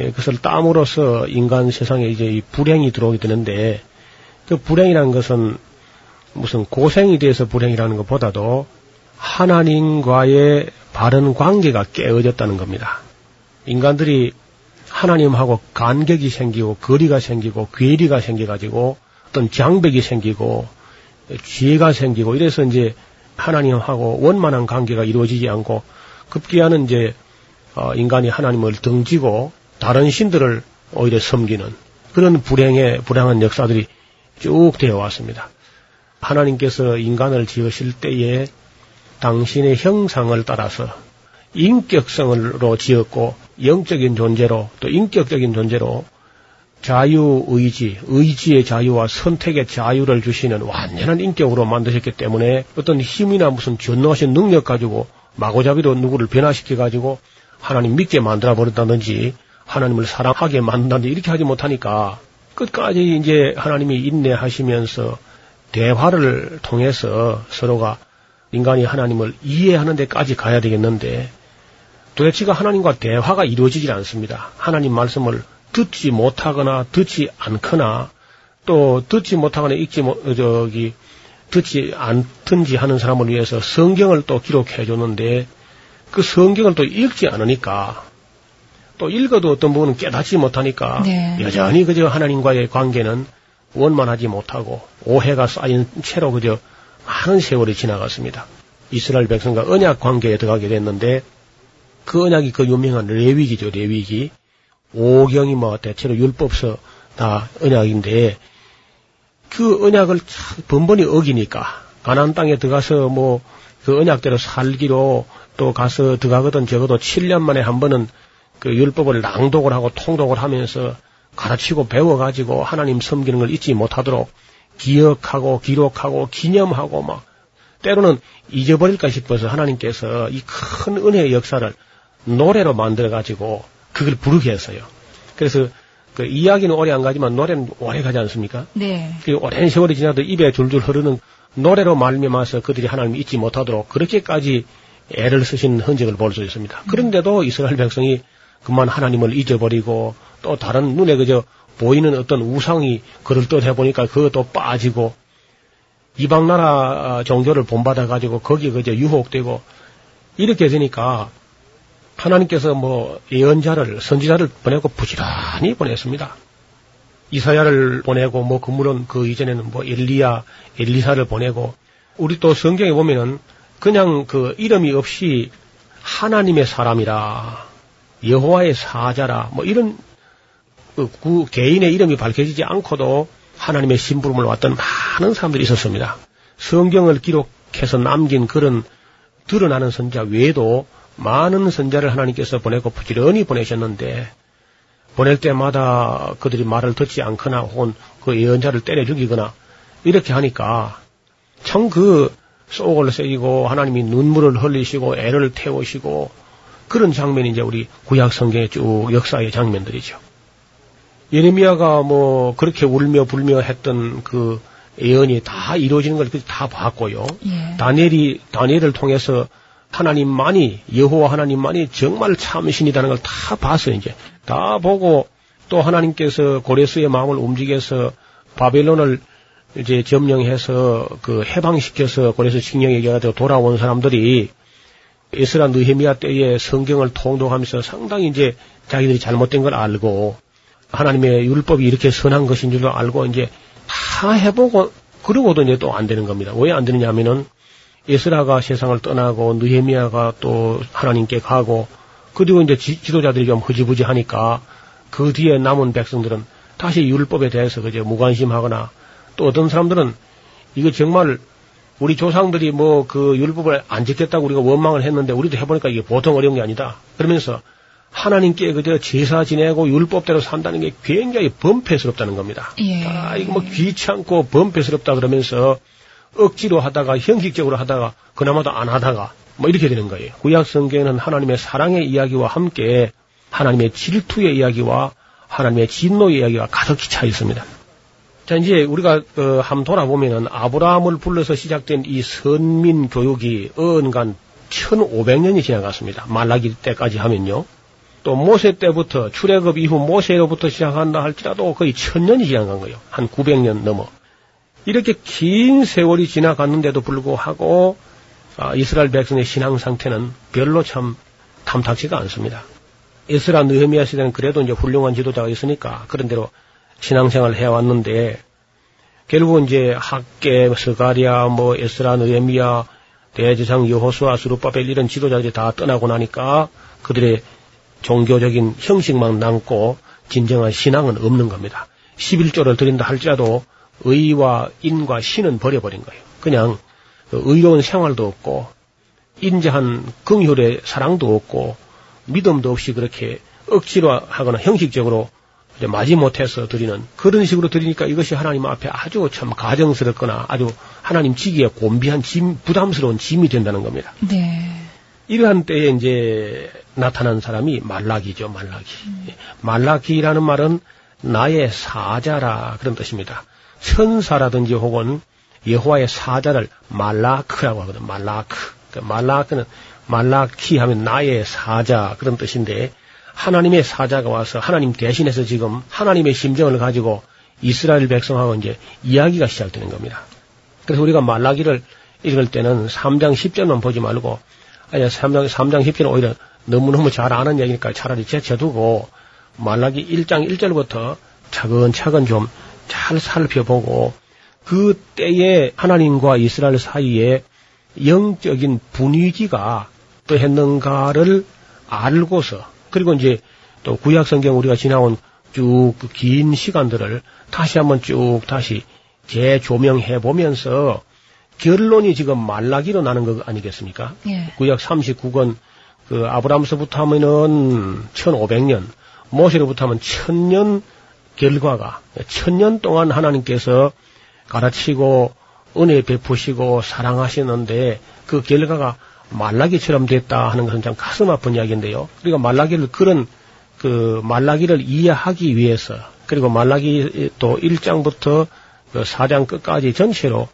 예, 그것을 땀으로써 인간 세상에 이제 이 불행이 들어오게 되는데 그 불행이라는 것은 무슨 고생이 돼서 불행이라는 것보다도 하나님과의 바른 관계가 깨어졌다는 겁니다. 인간들이 하나님하고 간격이 생기고 거리가 생기고 괴리가 생겨가지고 어떤 장벽이 생기고 지혜가 생기고 이래서 이제 하나님하고 원만한 관계가 이루어지지 않고 급기야는 이제 어, 인간이 하나님을 등지고 다른 신들을 오히려 섬기는 그런 불행의 불행한 역사들이 쭉 되어 왔습니다. 하나님께서 인간을 지으실 때에 당신의 형상을 따라서 인격성으로 지었고 영적인 존재로 또 인격적인 존재로 자유의지, 의지의 자유와 선택의 자유를 주시는 완전한 인격으로 만드셨기 때문에 어떤 힘이나 무슨 전능하신 능력 가지고 마구잡이로 누구를 변화시켜 가지고 하나님 믿게 만들어 버렸다든지 하나님을 사랑하게 만든다든지 이렇게 하지 못하니까 끝까지 이제 하나님이 인내하시면서 대화를 통해서 서로가 인간이 하나님을 이해하는 데까지 가야 되겠는데 도대체가 하나님과 대화가 이루어지질 않습니다. 하나님 말씀을 듣지 못하거나 듣지 않거나 또 듣지 못하거나 읽지 못, 저기, 듣지 않든지 하는 사람을 위해서 성경을 또 기록해 줬는데 그 성경을 또 읽지 않으니까 또 읽어도 어떤 부분은 깨닫지 못하니까 네. 여전히 그저 하나님과의 관계는 원만하지 못하고 오해가 쌓인 채로 그저 많은 세월이 지나갔습니다. 이스라엘 백성과 언약 관계에 들어가게 됐는데 그 언약이 그 유명한 레위기죠, 레위기. 오경이 뭐 대체로 율법서 다 언약인데 그 언약을 참 번번이 어기니까 가나안 땅에 들어가서 뭐 그 언약대로 살기로 또 가서 들어가거든 적어도 7년 만에 한 번은 그 율법을 낭독을 하고 통독을 하면서 가르치고 배워가지고 하나님 섬기는 걸 잊지 못하도록 기억하고 기록하고 기념하고 막 때로는 잊어버릴까 싶어서 하나님께서 이 큰 은혜의 역사를 노래로 만들어 가지고 그걸 부르게 했어요. 그래서 그 이야기는 오래 안 가지만 노래는 오래 가지 않습니까? 네. 그 오랜 세월이 지나도 입에 줄줄 흐르는 노래로 말미암아서 그들이 하나님 잊지 못하도록 그렇게까지 애를 쓰신 흔적을 볼 수 있습니다. 그런데도 이스라엘 백성이 그만 하나님을 잊어버리고 또 다른 눈에 그저 보이는 어떤 우상이 그를 떠해 보니까 그것도 빠지고 이방 나라 종교를 본받아 가지고 거기에 그저 유혹되고 이렇게 되니까 하나님께서 뭐 예언자를 선지자를 보내고 부지런히 보냈습니다. 이사야를 보내고 뭐 그 물론 그 이전에는 뭐 엘리야, 엘리사를 보내고 우리 또 성경에 보면은 그냥 그 이름이 없이 하나님의 사람이라 여호와의 사자라 뭐 이런 그, 그 개인의 이름이 밝혀지지 않고도 하나님의 심부름을 왔던 많은 사람들이 있었습니다. 성경을 기록해서 남긴 그런 드러나는 선자 외에도 많은 선자를 하나님께서 보내고 부지런히 보내셨는데 보낼 때마다 그들이 말을 듣지 않거나 혹은 그 예언자를 때려 죽이거나 이렇게 하니까 참 그 속을 새기고 하나님이 눈물을 흘리시고 애를 태우시고 그런 장면이 이제 우리 구약 성경의 쭉 역사의 장면들이죠. 예레미야가 뭐 그렇게 울며 불며 했던 그 예언이 다 이루어지는 걸 다 봤고요. 예. 다니엘이 다니엘을 통해서 하나님만이 여호와 하나님만이 정말 참신이라는 걸 다 봤어요. 이제 다 보고 또 하나님께서 고레스의 마음을 움직여서 바벨론을 이제 점령해서 그 해방시켜서 고레스 칙령에 가지고 돌아온 사람들이 에스라 느헤미야 때에 성경을 통독하면서 상당히 이제 자기들이 잘못된 걸 알고 하나님의 율법이 이렇게 선한 것인 줄도 알고 이제 다 해보고 그러고도 이제 또 안 되는 겁니다. 왜 안 되느냐 하면은 에스라가 세상을 떠나고 느헤미야가 또 하나님께 가고 그리고 이제 지, 지도자들이 좀 흐지부지 하니까 그 뒤에 남은 백성들은 다시 율법에 대해서 그저 무관심하거나 또 어떤 사람들은 이거 정말 우리 조상들이 뭐 그 율법을 안 지켰다고 우리가 원망을 했는데 우리도 해보니까 이게 보통 어려운 게 아니다. 그러면서 하나님께 그저 제사 지내고 율법대로 산다는 게 굉장히 범패스럽다는 겁니다. 예. 아, 이거 뭐 귀찮고 범패스럽다 그러면서 억지로 하다가 형식적으로 하다가 그나마도 안 하다가 뭐 이렇게 되는 거예요. 구약 성경은 하나님의 사랑의 이야기와 함께 하나님의 질투의 이야기와 하나님의 진노의 이야기가 가득히 차 있습니다. 자, 이제 우리가 어, 한번 돌아보면은 아브라함을 불러서 시작된 이 선민 교육이 언간 1500년이 지나갔습니다. 말라기 때까지 하면요. 또 모세 때부터 출애굽 이후 모세로부터 시작한다 할지라도 거의 천년이 지나간 거예요. 한 900년 넘어. 이렇게 긴 세월이 지나갔는데도 불구하고 아, 이스라엘 백성의 신앙 상태는 별로 참 탐탁지가 않습니다. 에스라 느헤미야 시대는 그래도 이제 훌륭한 지도자가 있으니까 그런 대로 신앙생활을 해왔는데 결국 이제 학계, 스가리아, 뭐 에스라, 느헤미야, 대제상 여호수아, 수르바벨 이런 지도자들이 다 떠나고 나니까 그들의 종교적인 형식만 남고 진정한 신앙은 없는 겁니다. 11조를 드린다 할지라도 의와 인과 신은 버려버린 거예요. 그냥 의로운 생활도 없고 인자한 긍휼의 사랑도 없고 믿음도 없이 그렇게 억지로 하거나 형식적으로 이제 마지못해서 드리는 그런 식으로 드리니까 이것이 하나님 앞에 아주 참 가정스럽거나 아주 하나님 지기에 곤비한 짐, 부담스러운 짐이 된다는 겁니다. 네. 이러한 때에 이제 나타난 사람이 말라기죠, 말라기. 예, 말라기라는 말은 나의 사자라 그런 뜻입니다. 천사라든지 혹은 여호와의 사자를 말라크라고 하거든. 말라크. 그 말라크는 말라키 하면 나의 사자 그런 뜻인데 하나님의 사자가 와서 하나님 대신해서 지금 하나님의 심정을 가지고 이스라엘 백성하고 이제 이야기가 시작되는 겁니다. 그래서 우리가 말라기를 읽을 때는 3장 10절만 보지 말고 아니 3장 3장 10절은 오히려 너무너무 잘 아는 얘기니까 차라리 제쳐두고 말라기 1장 1절부터 차근차근 좀 잘 살펴보고 그 때에 하나님과 이스라엘 사이에 영적인 분위기가 어떠했는가를 알고서 그리고 이제 또 구약 성경 우리가 지나온 쭉 긴 시간들을 다시 한번 쭉 다시 재조명해 보면서 결론이 지금 말라기로 나는 거 아니겠습니까? 예. 구약 39권 그 아브라함서부터 하면은 1500년, 모세로부터 하면 1000년 결과가 1000년 동안 하나님께서 가르치고 은혜 베푸시고 사랑하시는데 그 결과가 말라기처럼 됐다 하는 것은 참 가슴 아픈 이야기인데요. 우리가 말라기를 그런 그 말라기를 이해하기 위해서 그리고 말라기 또 1장부터 그 4장 끝까지 전체로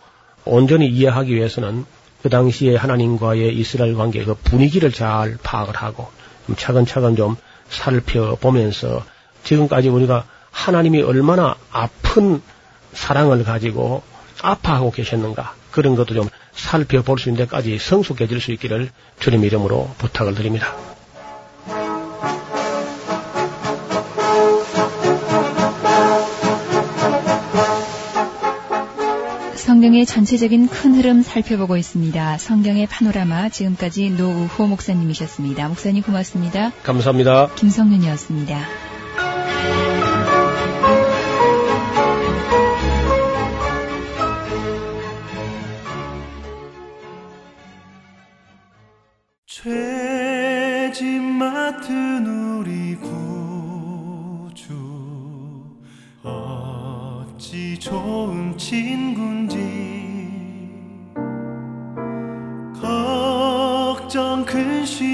온전히 이해하기 위해서는 그 당시에 하나님과의 이스라엘 관계의 그 분위기를 잘 파악을 하고 좀 차근차근 좀 살펴보면서 지금까지 우리가 하나님이 얼마나 아픈 사랑을 가지고 아파하고 계셨는가 그런 것도 좀 살펴볼 수 있는 데까지 성숙해질 수 있기를 주님 이름으로 부탁을 드립니다. 성경의 전체적인 큰 흐름 살펴보고 있습니다. 성경의 파노라마 지금까지 노우호 목사님이셨습니다. 목사님 고맙습니다. 감사합니다. 김성윤이었습니다. 죄짐 맡은 우리 구주. 어찌 좋은 친군지. 걱정 근심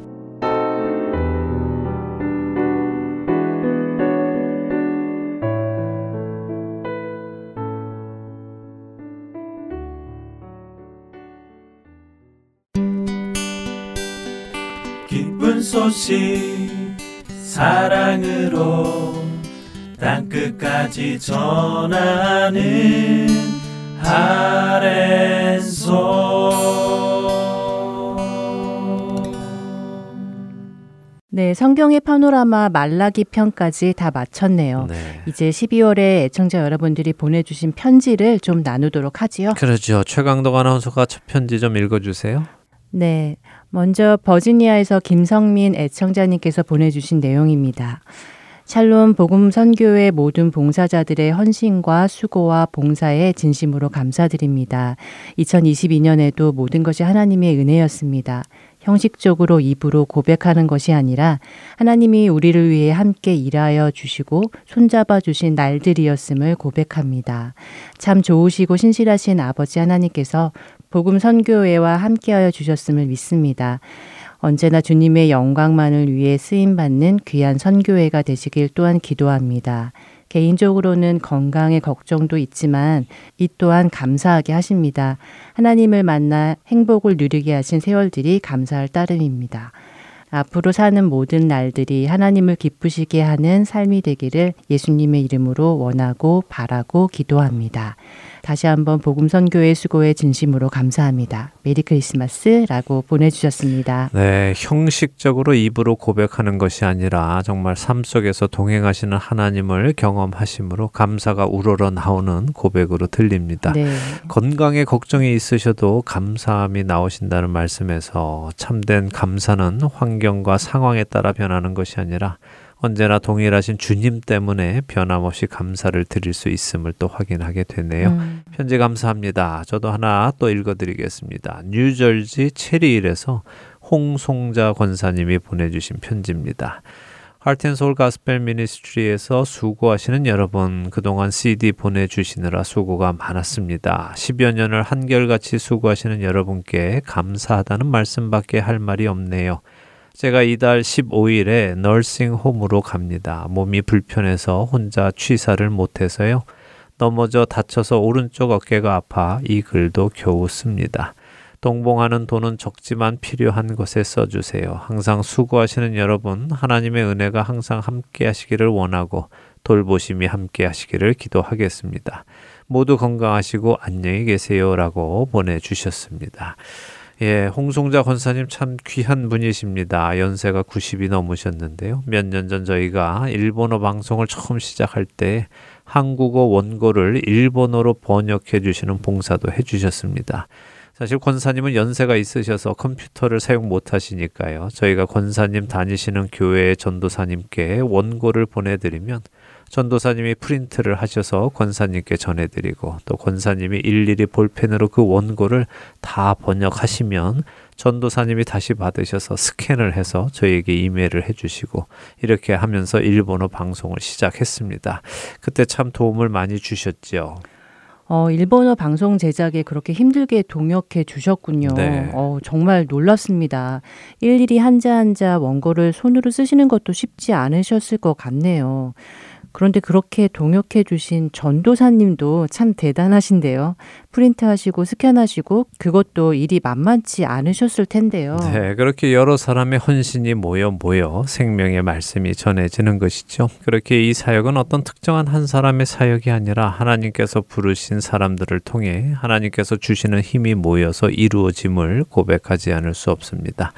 소식 사랑으로 땅끝까지 전하는 아랜소 네, 성경의 파노라마 말라기 편까지 다 마쳤네요. 네. 이제 12월에 애청자 여러분들이 보내주신 편지를 좀 나누도록 하지요. 그러죠. 최강덕 아나운서가 첫 편지 좀 읽어주세요. 네. 먼저 버지니아에서 김성민 애청자님께서 보내주신 내용입니다. 샬롬 복음 선교회 모든 봉사자들의 헌신과 수고와 봉사에 진심으로 감사드립니다. 2022년에도 모든 것이 하나님의 은혜였습니다. 형식적으로 입으로 고백하는 것이 아니라 하나님이 우리를 위해 함께 일하여 주시고 손잡아 주신 날들이었음을 고백합니다. 참 좋으시고 신실하신 아버지 하나님께서 복음 선교회와 함께하여 주셨음을 믿습니다. 언제나 주님의 영광만을 위해 쓰임 받는 귀한 선교회가 되시길 또한 기도합니다. 개인적으로는 건강의 걱정도 있지만 이 또한 감사하게 하십니다. 하나님을 만나 행복을 누리게 하신 세월들이 감사할 따름입니다. 앞으로 사는 모든 날들이 하나님을 기쁘시게 하는 삶이 되기를 예수님의 이름으로 원하고 바라고 기도합니다. 다시 한번 복음 선교의 수고에 진심으로 감사합니다. 메리 크리스마스라고 보내주셨습니다. 네, 형식적으로 입으로 고백하는 것이 아니라 정말 삶 속에서 동행하시는 하나님을 경험하심으로 감사가 우러러 나오는 고백으로 들립니다. 네. 건강에 걱정이 있으셔도 감사함이 나오신다는 말씀에서 참된 감사는 환경과 상황에 따라 변하는 것이 아니라 언제나 동일하신 주님 때문에 변함없이 감사를 드릴 수 있음을 또 확인하게 되네요. 음. 편지 감사합니다. 저도 하나 또 읽어드리겠습니다. 뉴저지 체리일에서 홍송자 권사님이 보내주신 편지입니다. 하트앤소울 가스펠 미니스트리에서 수고하시는 여러분 그동안 CD 보내주시느라 수고가 많았습니다. 10여 년을 한결같이 수고하시는 여러분께 감사하다는 말씀밖에 할 말이 없네요. 제가 이달 15일에 널싱홈으로 갑니다. 몸이 불편해서 혼자 취사를 못해서요. 넘어져 다쳐서 오른쪽 어깨가 아파 이 글도 겨우 씁니다. 동봉하는 돈은 적지만 필요한 것에 써주세요. 항상 수고하시는 여러분, 하나님의 은혜가 항상 함께 하시기를 원하고 돌보심이 함께 하시기를 기도하겠습니다. 모두 건강하시고 안녕히 계세요. 라고 보내주셨습니다. 예, 홍송자 권사님 참 귀한 분이십니다. 연세가 90이 넘으셨는데요. 몇 년 전 저희가 일본어 방송을 처음 시작할 때 한국어 원고를 일본어로 번역해 주시는 봉사도 해 주셨습니다. 사실 권사님은 연세가 있으셔서 컴퓨터를 사용 못 하시니까요. 저희가 권사님 다니시는 교회의 전도사님께 원고를 보내드리면 전도사님이 프린트를 하셔서 권사님께 전해드리고 또 권사님이 일일이 볼펜으로 그 원고를 다 번역하시면 전도사님이 다시 받으셔서 스캔을 해서 저에게 이메일을 해주시고 이렇게 하면서 일본어 방송을 시작했습니다. 그때 참 도움을 많이 주셨죠. 어, 일본어 방송 제작에 그렇게 힘들게 동역해 주셨군요. 네. 어, 정말 놀랐습니다. 일일이 한자 한자 원고를 손으로 쓰시는 것도 쉽지 않으셨을 것 같네요. 그런데 그렇게 동역해 주신 전도사님도 참 대단하신데요. 프린트하시고 스캔하시고 그것도 일이 만만치 않으셨을 텐데요. 네, 그렇게 여러 사람의 헌신이 모여 모여 생명의 말씀이 전해지는 것이죠. 그렇게 이 사역은 어떤 특정한 한 사람의 사역이 아니라 하나님께서 부르신 사람들을 통해 하나님께서 주시는 힘이 모여서 이루어짐을 고백하지 않을 수 없습니다.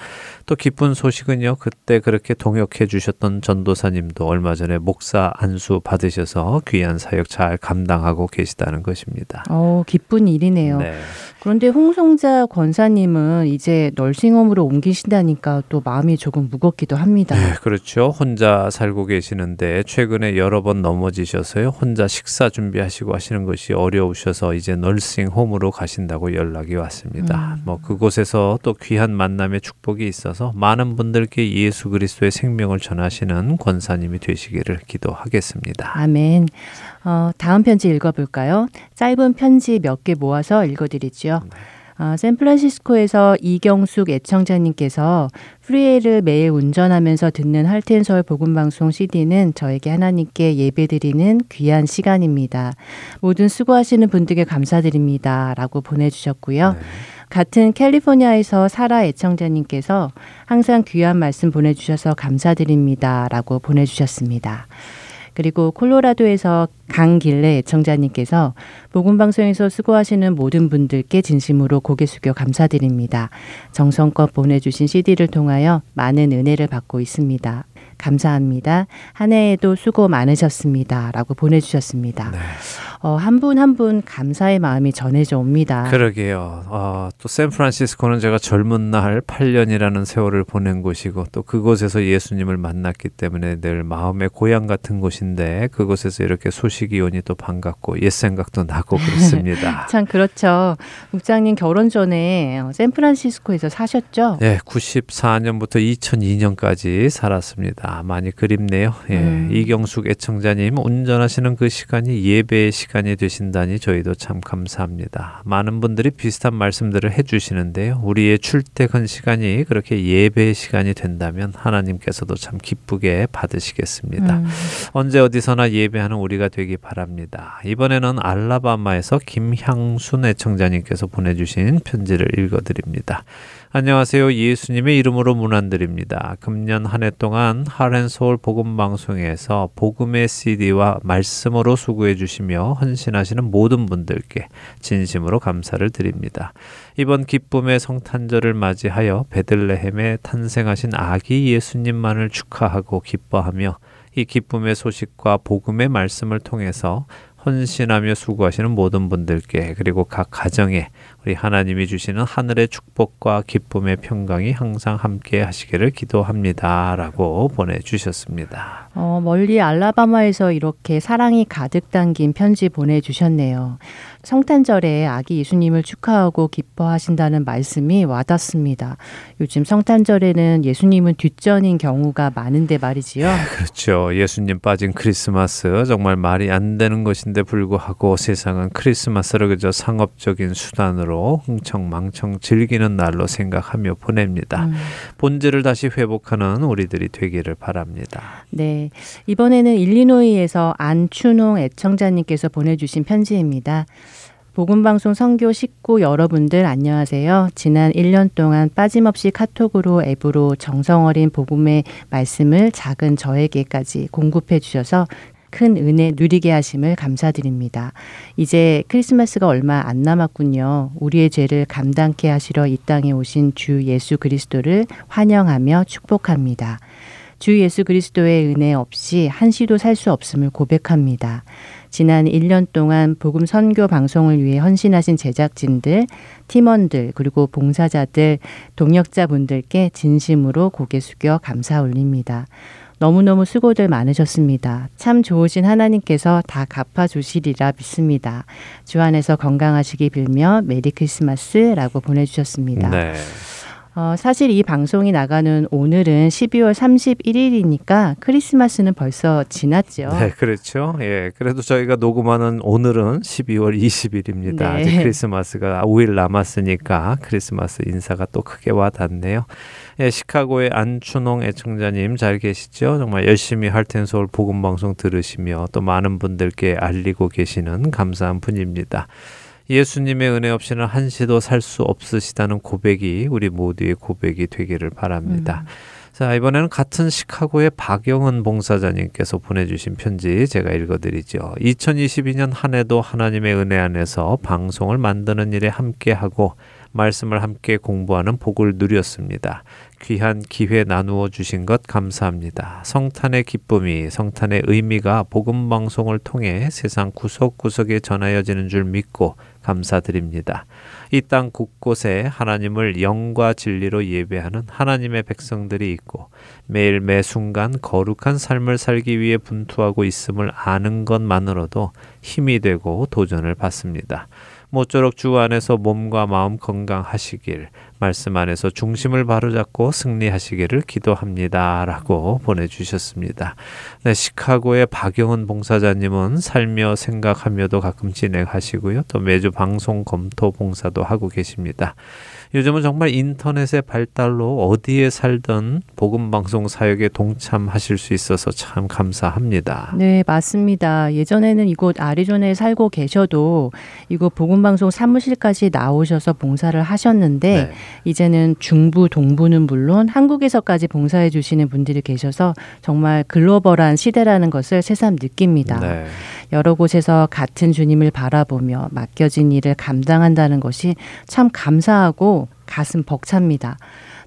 또 기쁜 소식은요. 그때 그렇게 동역해 주셨던 전도사님도 얼마 전에 목사 안수 받으셔서 귀한 사역 잘 감당하고 계시다는 것입니다. 어, 기쁜 일이네요. 네. 그런데 홍성자 권사님은 이제 널싱홈으로 옮기신다니까 또 마음이 조금 무겁기도 합니다. 네, 그렇죠. 혼자 살고 계시는데 최근에 여러 번 넘어지셔서요. 혼자 식사 준비하시고 하시는 것이 어려우셔서 이제 널싱 홈으로 가신다고 연락이 왔습니다. 뭐 그곳에서 또 귀한 만남의 축복이 있어서 많은 분들께 예수 그리스도의 생명을 전하시는 권사님이 되시기를 기도하겠습니다. 아멘. 어, 다음 편지 읽어볼까요? 짧은 편지 몇 개 모아서 읽어드리죠. 어, 샌프란시스코에서 이경숙 애청자님께서 프리웨이를 매일 운전하면서 듣는 할텐서울 복음방송 CD는 저에게 하나님께 예배드리는 귀한 시간입니다. 모든 수고하시는 분들께 감사드립니다. 라고 보내주셨고요. 같은 캘리포니아에서 사라 애청자님께서 항상 귀한 말씀 보내주셔서 감사드립니다. 라고 보내주셨습니다. 그리고 콜로라도에서 강길래 애청자님께서 복음 방송에서 수고하시는 모든 분들께 진심으로 고개 숙여 감사드립니다. 정성껏 보내주신 CD를 통하여 많은 은혜를 받고 있습니다. 감사합니다. 한 해에도 수고 많으셨습니다. 라고 보내주셨습니다. 네. 어, 한분 한 분 감사의 마음이 전해져 옵니다. 그러게요. 어, 또 샌프란시스코는 제가 젊은 날 8년이라는 세월을 보낸 곳이고 또 그곳에서 예수님을 만났기 때문에 늘 마음의 고향 같은 곳인데 그곳에서 이렇게 소식이 오니 또 반갑고 옛 생각도 나고 그렇습니다. 참 그렇죠. 국장님 결혼 전에 어, 샌프란시스코에서 사셨죠? 네, 94년부터 2002년까지 살았습니다. 많이 그립네요. 예, 음. 이경숙 애청자님 운전하시는 그 시간이 예배의 시간 이 되신다니 저희도 참 감사합니다. 많은 분들이 비슷한 말씀들을 해주시는데요. 우리의 출퇴근 시간이 그렇게 예배의 시간이 된다면 하나님께서도 참 기쁘게 받으시겠습니다. 음. 언제 어디서나 예배하는 우리가 되기 바랍니다. 이번에는 알라바마에서 김향순 애청자님께서 보내주신 편지를 읽어드립니다. 안녕하세요. 예수님의 이름으로 문안드립니다. 금년 한 해 동안 하렌서울 복음방송에서 복음의 CD와 말씀으로 수고해 주시며 헌신하시는 모든 분들께 진심으로 감사를 드립니다. 이번 기쁨의 성탄절을 맞이하여 베들레헴에 탄생하신 아기 예수님만을 축하하고 기뻐하며 이 기쁨의 소식과 복음의 말씀을 통해서 헌신하며 수고하시는 모든 분들께 그리고 각 가정에 우리 하나님이 주시는 하늘의 축복과 기쁨의 평강이 항상 함께 하시기를 기도합니다 라고 보내주셨습니다. 어, 멀리 알라바마에서 이렇게 사랑이 가득 담긴 편지 보내주셨네요. 성탄절에 아기 예수님을 축하하고 기뻐하신다는 말씀이 와닿습니다. 요즘 성탄절에는 예수님은 뒷전인 경우가 많은데 말이지요. 그렇죠. 예수님 빠진 크리스마스 정말 말이 안 되는 것인데 불구하고 세상은 크리스마스를 그저 상업적인 수단으로 흥청망청 즐기는 날로 생각하며 보냅니다. 음. 본질을 다시 회복하는 우리들이 되기를 바랍니다. 네. 이번에는 일리노이에서 안춘홍 애청자님께서 보내주신 편지입니다. 복음방송 선교 식구 여러분들 안녕하세요. 지난 1년 동안 빠짐없이 카톡으로 앱으로 정성어린 복음의 말씀을 작은 저에게까지 공급해 주셔서 큰 은혜 누리게 하심을 감사드립니다. 이제 크리스마스가 얼마 안 남았군요. 우리의 죄를 감당케 하시러 이 땅에 오신 주 예수 그리스도를 환영하며 축복합니다. 주 예수 그리스도의 은혜 없이 한시도 살 수 없음을 고백합니다. 지난 1년 동안 복음 선교 방송을 위해 헌신하신 제작진들, 팀원들, 그리고 봉사자들, 동역자분들께 진심으로 고개 숙여 감사 올립니다. 너무너무 수고들 많으셨습니다. 참 좋으신 하나님께서 다 갚아주시리라 믿습니다. 주 안에서 건강하시기 빌며 메리 크리스마스라고 보내주셨습니다. 네. 어, 사실 이 방송이 나가는 오늘은 12월 31일이니까 크리스마스는 벌써 지났죠. 네, 그렇죠. 예. 그래도 저희가 녹음하는 오늘은 12월 20일입니다. 네. 아직 크리스마스가 5일 남았으니까 크리스마스 인사가 또 크게 와 닿네요. 예, 시카고의 안춘홍 애청자님 잘 계시죠? 정말 열심히 할텐 서울 복음 방송 들으시며 또 많은 분들께 알리고 계시는 감사한 분입니다. 예수님의 은혜 없이는 한시도 살 수 없으시다는 고백이 우리 모두의 고백이 되기를 바랍니다. 자, 이번에는 같은 시카고의 박영은 봉사자님께서 보내주신 편지 제가 읽어드리죠. 2022년 한 해도 하나님의 은혜 안에서 방송을 만드는 일에 함께하고 말씀을 함께 공부하는 복을 누렸습니다. 귀한 기회 나누어 주신 것 감사합니다. 성탄의 기쁨이 성탄의 의미가 복음 방송을 통해 세상 구석구석에 전하여지는 줄 믿고 감사드립니다. 이 땅 곳곳에 하나님을 영과 진리로 예배하는 하나님의 백성들이 있고 매일 매 순간 거룩한 삶을 살기 위해 분투하고 있음을 아는 것만으로도 힘이 되고 도전을 받습니다. 모쪼록 주 안에서 몸과 마음 건강하시길 말씀 안에서 중심을 바로잡고 승리하시기를 기도합니다. 라고 보내주셨습니다. 네, 시카고의 박영은 봉사자님은 살며 생각하며도 가끔 진행하시고요. 또 매주 방송 검토 봉사도 하고 계십니다. 요즘은 정말 인터넷의 발달로 어디에 살든 복음 방송 사역에 동참하실 수 있어서 참 감사합니다. 네, 맞습니다. 예전에는 이곳 아리조나에 살고 계셔도 이곳 복음방송 사무실까지 나오셔서 봉사를 하셨는데 네. 이제는 중부, 동부는 물론 한국에서까지 봉사해 주시는 분들이 계셔서 정말 글로벌한 시대라는 것을 새삼 느낍니다. 네. 여러 곳에서 같은 주님을 바라보며 맡겨진 일을 감당한다는 것이 참 감사하고 가슴 벅찹니다.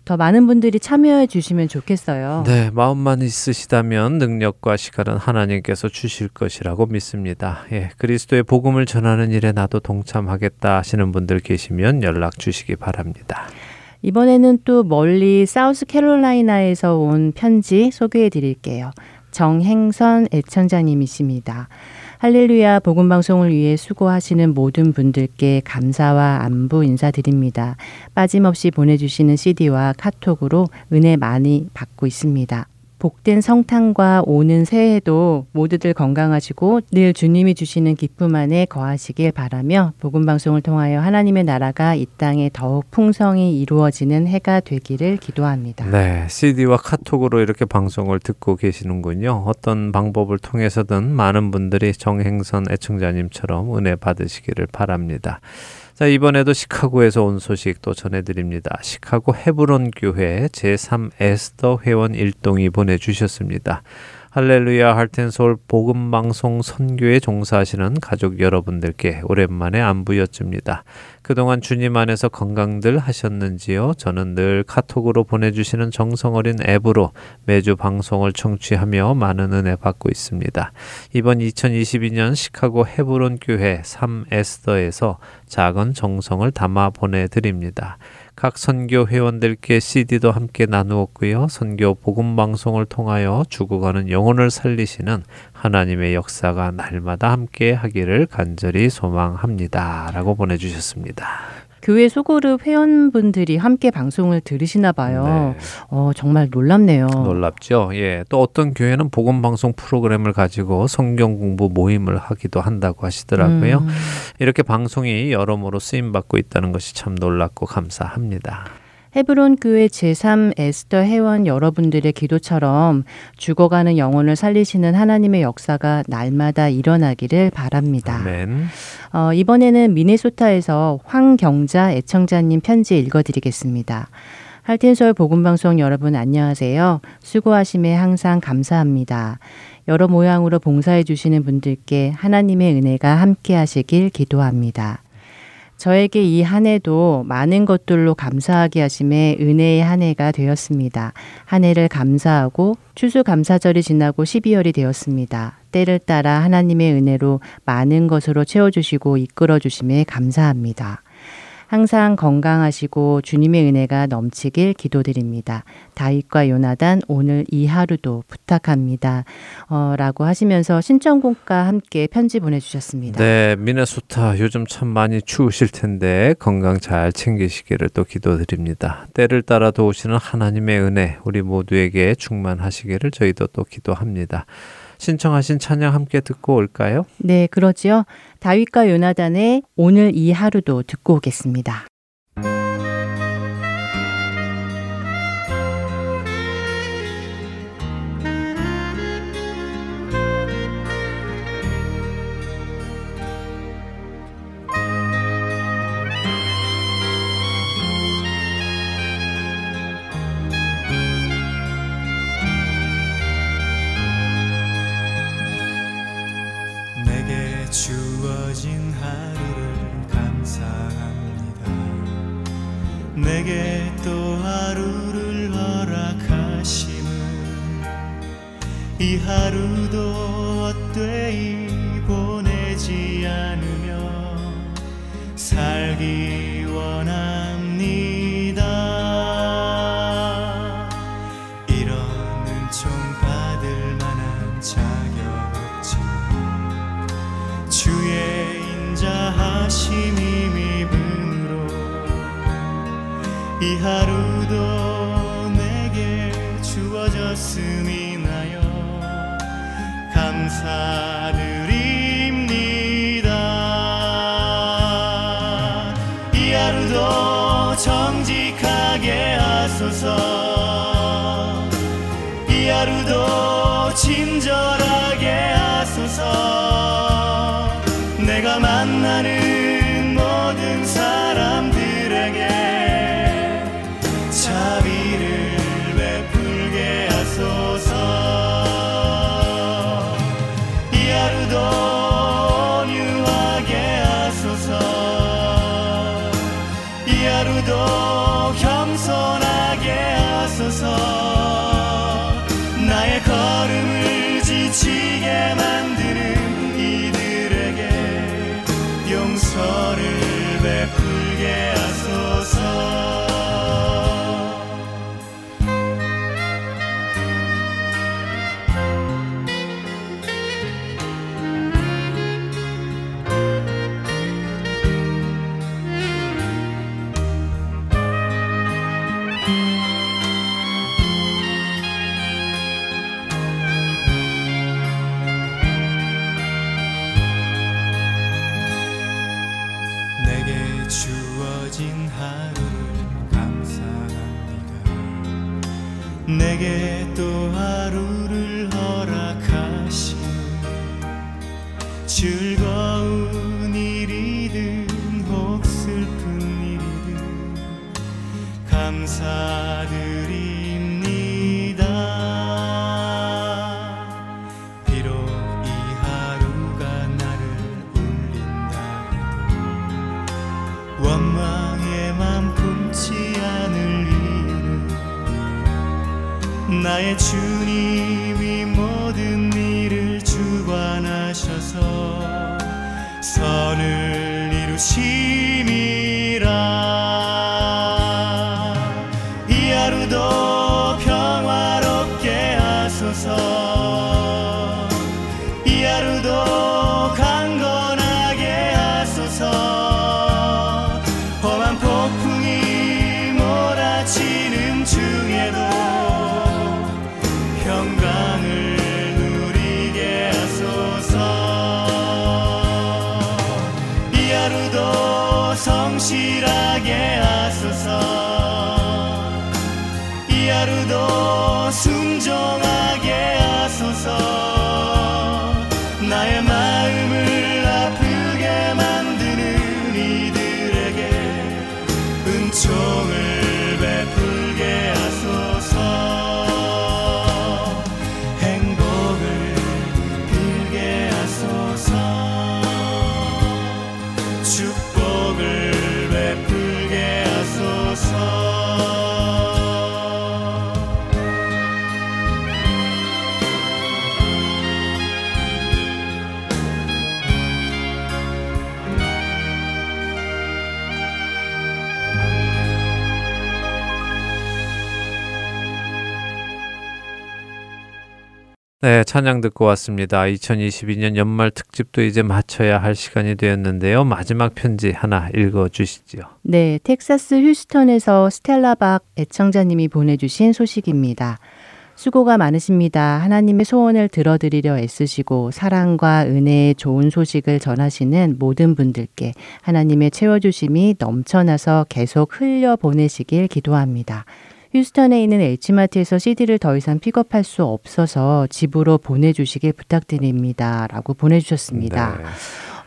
더 많은 분들이 참여해 주시면 좋겠어요. 네, 마음만 있으시다면 능력과 시간은 하나님께서 주실 것이라고 믿습니다. 예, 그리스도의 복음을 전하는 일에 나도 동참하겠다 하시는 분들 계시면 연락 주시기 바랍니다. 이번에는 또 멀리 사우스캐롤라이나에서 온 편지 소개해 드릴게요. 정행선 애청자님이십니다. 할렐루야 복음 방송을 위해 수고하시는 모든 분들께 감사와 안부 인사드립니다. 빠짐없이 보내주시는 CD와 카톡으로 은혜 많이 받고 있습니다. 복된 성탄과 오는 새해도 모두들 건강하시고 늘 주님이 주시는 기쁨 안에 거하시길 바라며 복음 방송을 통하여 하나님의 나라가 이 땅에 더욱 풍성히 이루어지는 해가 되기를 기도합니다. 네, CD와 카톡으로 이렇게 방송을 듣고 계시는군요. 어떤 방법을 통해서든 많은 분들이 정행선 애청자님처럼 은혜 받으시기를 바랍니다. 자, 이번에도 시카고에서 온 소식 또 전해드립니다. 시카고 헤브론 교회 제3 에스더 회원 일동이 보내주셨습니다. 할렐루야 할텐서울 복음방송 선교에 종사하시는 가족 여러분들께 오랜만에 안부 여쭙니다. 그동안 주님 안에서 건강들 하셨는지요? 저는 늘 카톡으로 보내주시는 정성어린 앱으로 매주 방송을 청취하며 많은 은혜 받고 있습니다. 이번 2022년 시카고 헤브론 교회 3에스더에서 작은 정성을 담아 보내드립니다. 각 선교 회원들께 CD도 함께 나누었고요. 선교 복음 방송을 통하여 죽어가는 영혼을 살리시는 하나님의 역사가 날마다 함께 하기를 간절히 소망합니다라고 보내 주셨습니다. 교회 소그룹 회원분들이 함께 방송을 들으시나 봐요. 네. 어, 정말 놀랍네요. 놀랍죠. 예. 또 어떤 교회는 복음 방송 프로그램을 가지고 성경 공부 모임을 하기도 한다고 하시더라고요. 음. 이렇게 방송이 여러모로 쓰임 받고 있다는 것이 참 놀랍고 감사합니다. 헤브론 교회 제3 에스더 회원 여러분들의 기도처럼 죽어가는 영혼을 살리시는 하나님의 역사가 날마다 일어나기를 바랍니다. 어, 이번에는 미네소타에서 황경자 애청자님 편지 읽어드리겠습니다. 할텐서울 복음방송 여러분 안녕하세요. 수고하심에 항상 감사합니다. 여러 모양으로 봉사해 주시는 분들께 하나님의 은혜가 함께 하시길 기도합니다. 저에게 이 한 해도 많은 것들로 감사하게 하심에 은혜의 한 해가 되었습니다. 한 해를 감사하고 추수감사절이 지나고 12월이 되었습니다. 때를 따라 하나님의 은혜로 많은 것으로 채워주시고 이끌어주심에 감사합니다. 항상 건강하시고 주님의 은혜가 넘치길 기도드립니다. 다윗과 요나단 오늘 이 하루도 부탁합니다. 어, 라고 하시면서 신청곡과 함께 편지 보내주셨습니다. 네, 미네소타 요즘 참 많이 추우실 텐데 건강 잘 챙기시기를 또 기도드립니다. 때를 따라 도우시는 하나님의 은혜 우리 모두에게 충만하시기를 저희도 또 기도합니다. 신청하신 찬양 함께 듣고 올까요? 네, 그러지요. 다윗과 요나단의 오늘 이 하루도 듣고 오겠습니다. 살기 원합니다. 이런 은총 받을 만한 자격 없지만 주의 인자하심이 믿음으로 이 하루도 내게 주어졌음이 나요 감사 네, 찬양 듣고 왔습니다. 2022년 연말 특집도 이제 마쳐야 할 시간이 되었는데요. 마지막 편지 하나 읽어 주시지요. 네, 텍사스 휴스턴에서 스텔라 박 애청자님이 보내주신 소식입니다. 수고가 많으십니다. 하나님의 소원을 들어드리려 애쓰시고 사랑과 은혜의 좋은 소식을 전하시는 모든 분들께 하나님의 채워주심이 넘쳐나서 계속 흘려 보내시길 기도합니다. 휴스턴에 있는 H마트에서 CD를 더 이상 픽업할 수 없어서 집으로 보내주시길 부탁드립니다. 라고 보내주셨습니다. 네.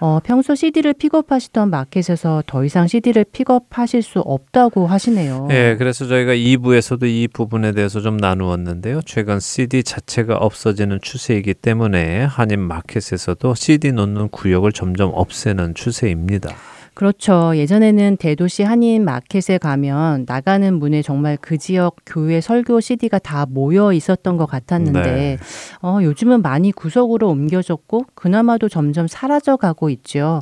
어, 평소 CD를 픽업하시던 마켓에서 더 이상 CD를 픽업하실 수 없다고 하시네요. 예, 그래서 저희가 2부에서도 이 부분에 대해서 좀 나누었는데요. 최근 CD 자체가 없어지는 추세이기 때문에 한인 마켓에서도 CD 놓는 구역을 점점 없애는 추세입니다. 그렇죠. 예전에는 대도시 한인 마켓에 가면 나가는 문에 정말 그 지역 교회 설교 CD가 다 모여 있었던 것 같았는데 네. 어, 요즘은 많이 구석으로 옮겨졌고 그나마도 점점 사라져 가고 있죠.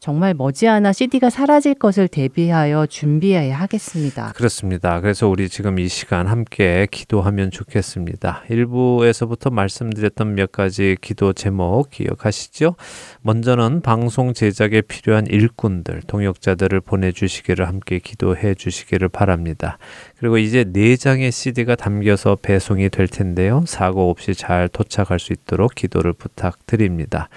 정말 머지않아 CD가 사라질 것을 대비하여 준비해야 하겠습니다. 그렇습니다. 그래서 우리 지금 이 시간 함께 기도하면 좋겠습니다. 1부에서부터 말씀드렸던 몇 가지 기도 제목 기억하시죠? 먼저는 방송 제작에 필요한 일꾼들, 동역자들을 보내주시기를 함께 기도해 주시기를 바랍니다. 그리고 이제 4장의 CD가 담겨서 배송이 될 텐데요. 사고 없이 잘 도착할 수 있도록 기도를 부탁드립니다.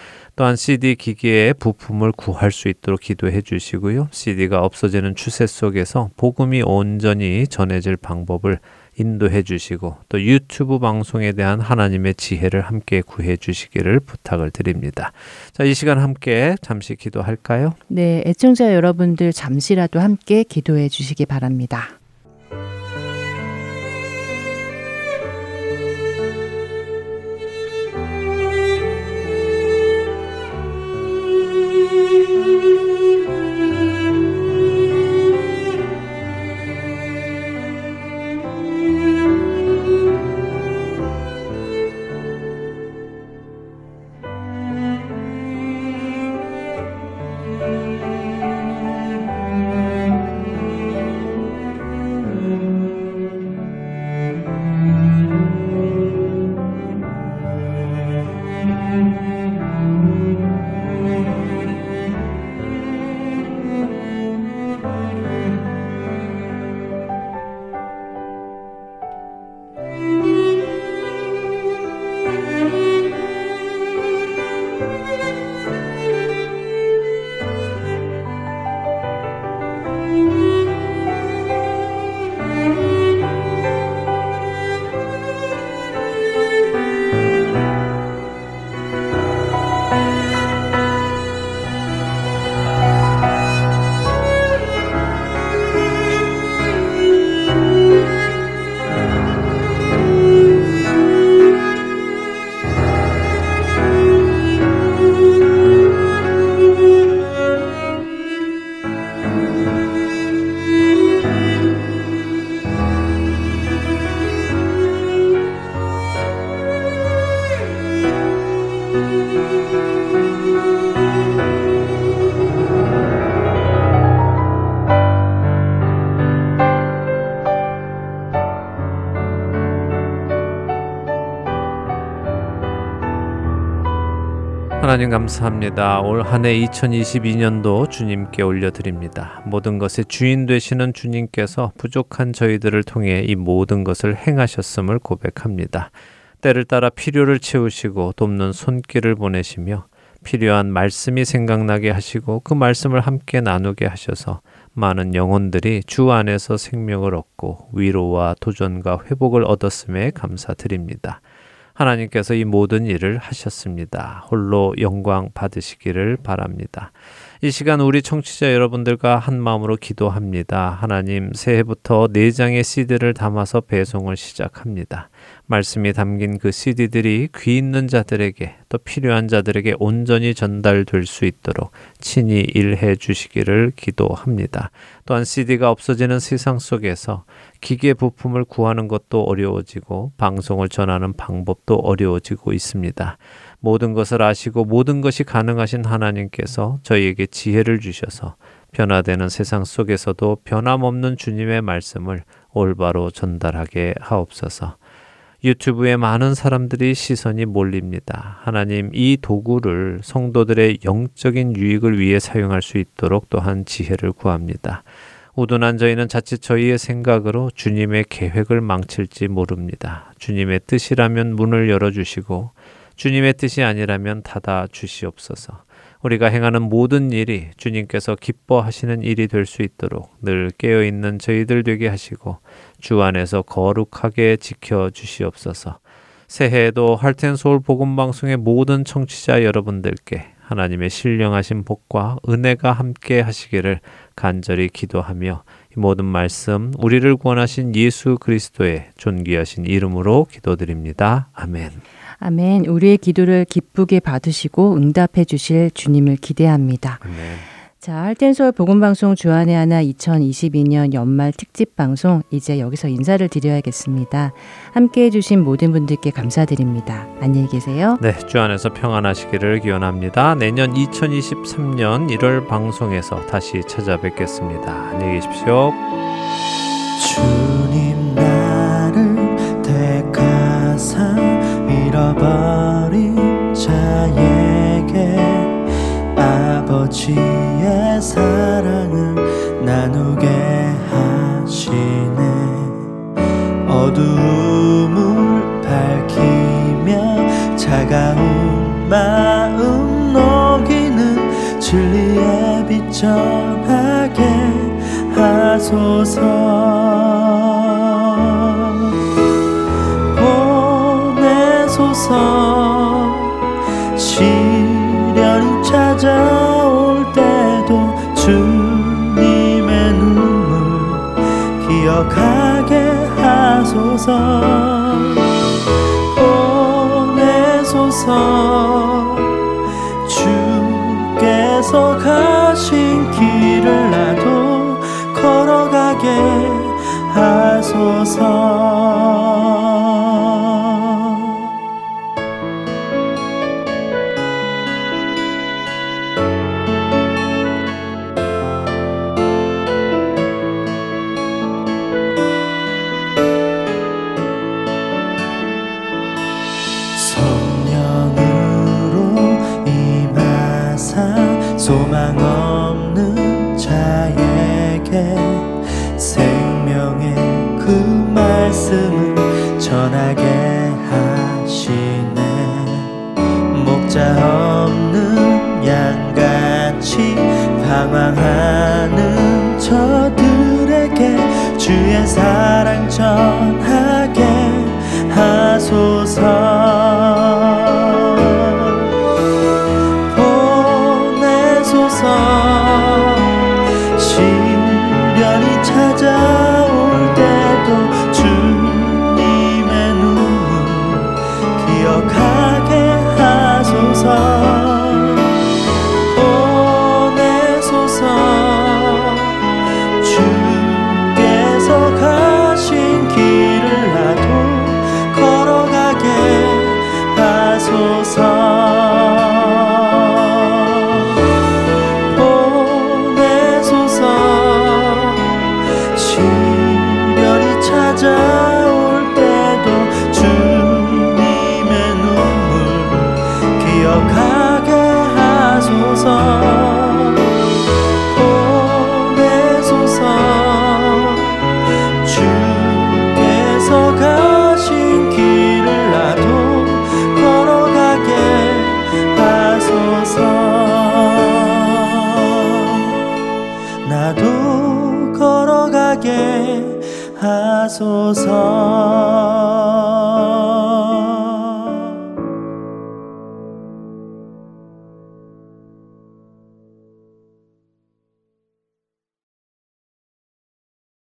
또한 CD 기기의 부품을 구할 수 있도록 기도해 주시고요. CD가 없어지는 추세 속에서 복음이 온전히 전해질 방법을 인도해 주시고 또 유튜브 방송에 대한 하나님의 지혜를 함께 구해 주시기를 부탁을 드립니다. 자, 이 시간 함께 잠시 기도할까요? 네, 애청자 여러분들 잠시라도 함께 기도해 주시기 바랍니다. 하나님 감사합니다. 올 한 해 2022년도 주님께 올려드립니다. 모든 것의 주인 되시는 주님께서 부족한 저희들을 통해 이 모든 것을 행하셨음을 고백합니다. 때를 따라 필요를 채우시고 돕는 손길을 보내시며 필요한 말씀이 생각나게 하시고 그 말씀을 함께 나누게 하셔서 많은 영혼들이 주 안에서 생명을 얻고 위로와 도전과 회복을 얻었음에 감사드립니다. 하나님께서 이 모든 일을 하셨습니다. 홀로 영광 받으시기를 바랍니다. 이 시간 우리 청취자 여러분들과 한 마음으로 기도합니다. 하나님 새해부터 네 장의 CD를 담아서 배송을 시작합니다. 말씀이 담긴 그 CD들이 귀 있는 자들에게 또 필요한 자들에게 온전히 전달될 수 있도록 친히 일해 주시기를 기도합니다. 또한 CD가 없어지는 세상 속에서 기계 부품을 구하는 것도 어려워지고 방송을 전하는 방법도 어려워지고 있습니다. 모든 것을 아시고 모든 것이 가능하신 하나님께서 저희에게 지혜를 주셔서 변화되는 세상 속에서도 변함없는 주님의 말씀을 올바로 전달하게 하옵소서. 유튜브에 많은 사람들이 시선이 몰립니다. 하나님, 이 도구를 성도들의 영적인 유익을 위해 사용할 수 있도록 또한 지혜를 구합니다. 우둔한 저희는 자칫 저희의 생각으로 주님의 계획을 망칠지 모릅니다. 주님의 뜻이라면 문을 열어주시고, 주님의 뜻이 아니라면 닫아 주시옵소서. 우리가 행하는 모든 일이 주님께서 기뻐하시는 일이 될 수 있도록 늘 깨어있는 저희들 되게 하시고 주 안에서 거룩하게 지켜 주시옵소서. 새해에도 할텐 서울 복음 방송의 모든 청취자 여러분들께 하나님의 신령하신 복과 은혜가 함께 하시기를 간절히 기도하며 이 모든 말씀 우리를 구원하신 예수 그리스도의 존귀하신 이름으로 기도드립니다. 아멘. 아멘. 우리의 기도를 기쁘게 받으시고 응답해 주실 주님을 기대합니다. 아멘. 자, 할텐서울 복음방송 주안의 하나 2022년 연말 특집 방송 이제 여기서 인사를 드려야겠습니다. 함께 해주신 모든 분들께 감사드립니다. 안녕히 계세요. 네, 주 안에서 평안하시기를 기원합니다. 내년 2023년 1월 방송에서 다시 찾아뵙겠습니다. 안녕히 계십시오. 주님 나를 택하사 잃어버린 자에게 아버지의 사랑을 나누게 하시네. 어두움을 밝히며 차가운 마음 녹이는 진리의 빛 전하게 하소서. 보내소서 기억하게 하소서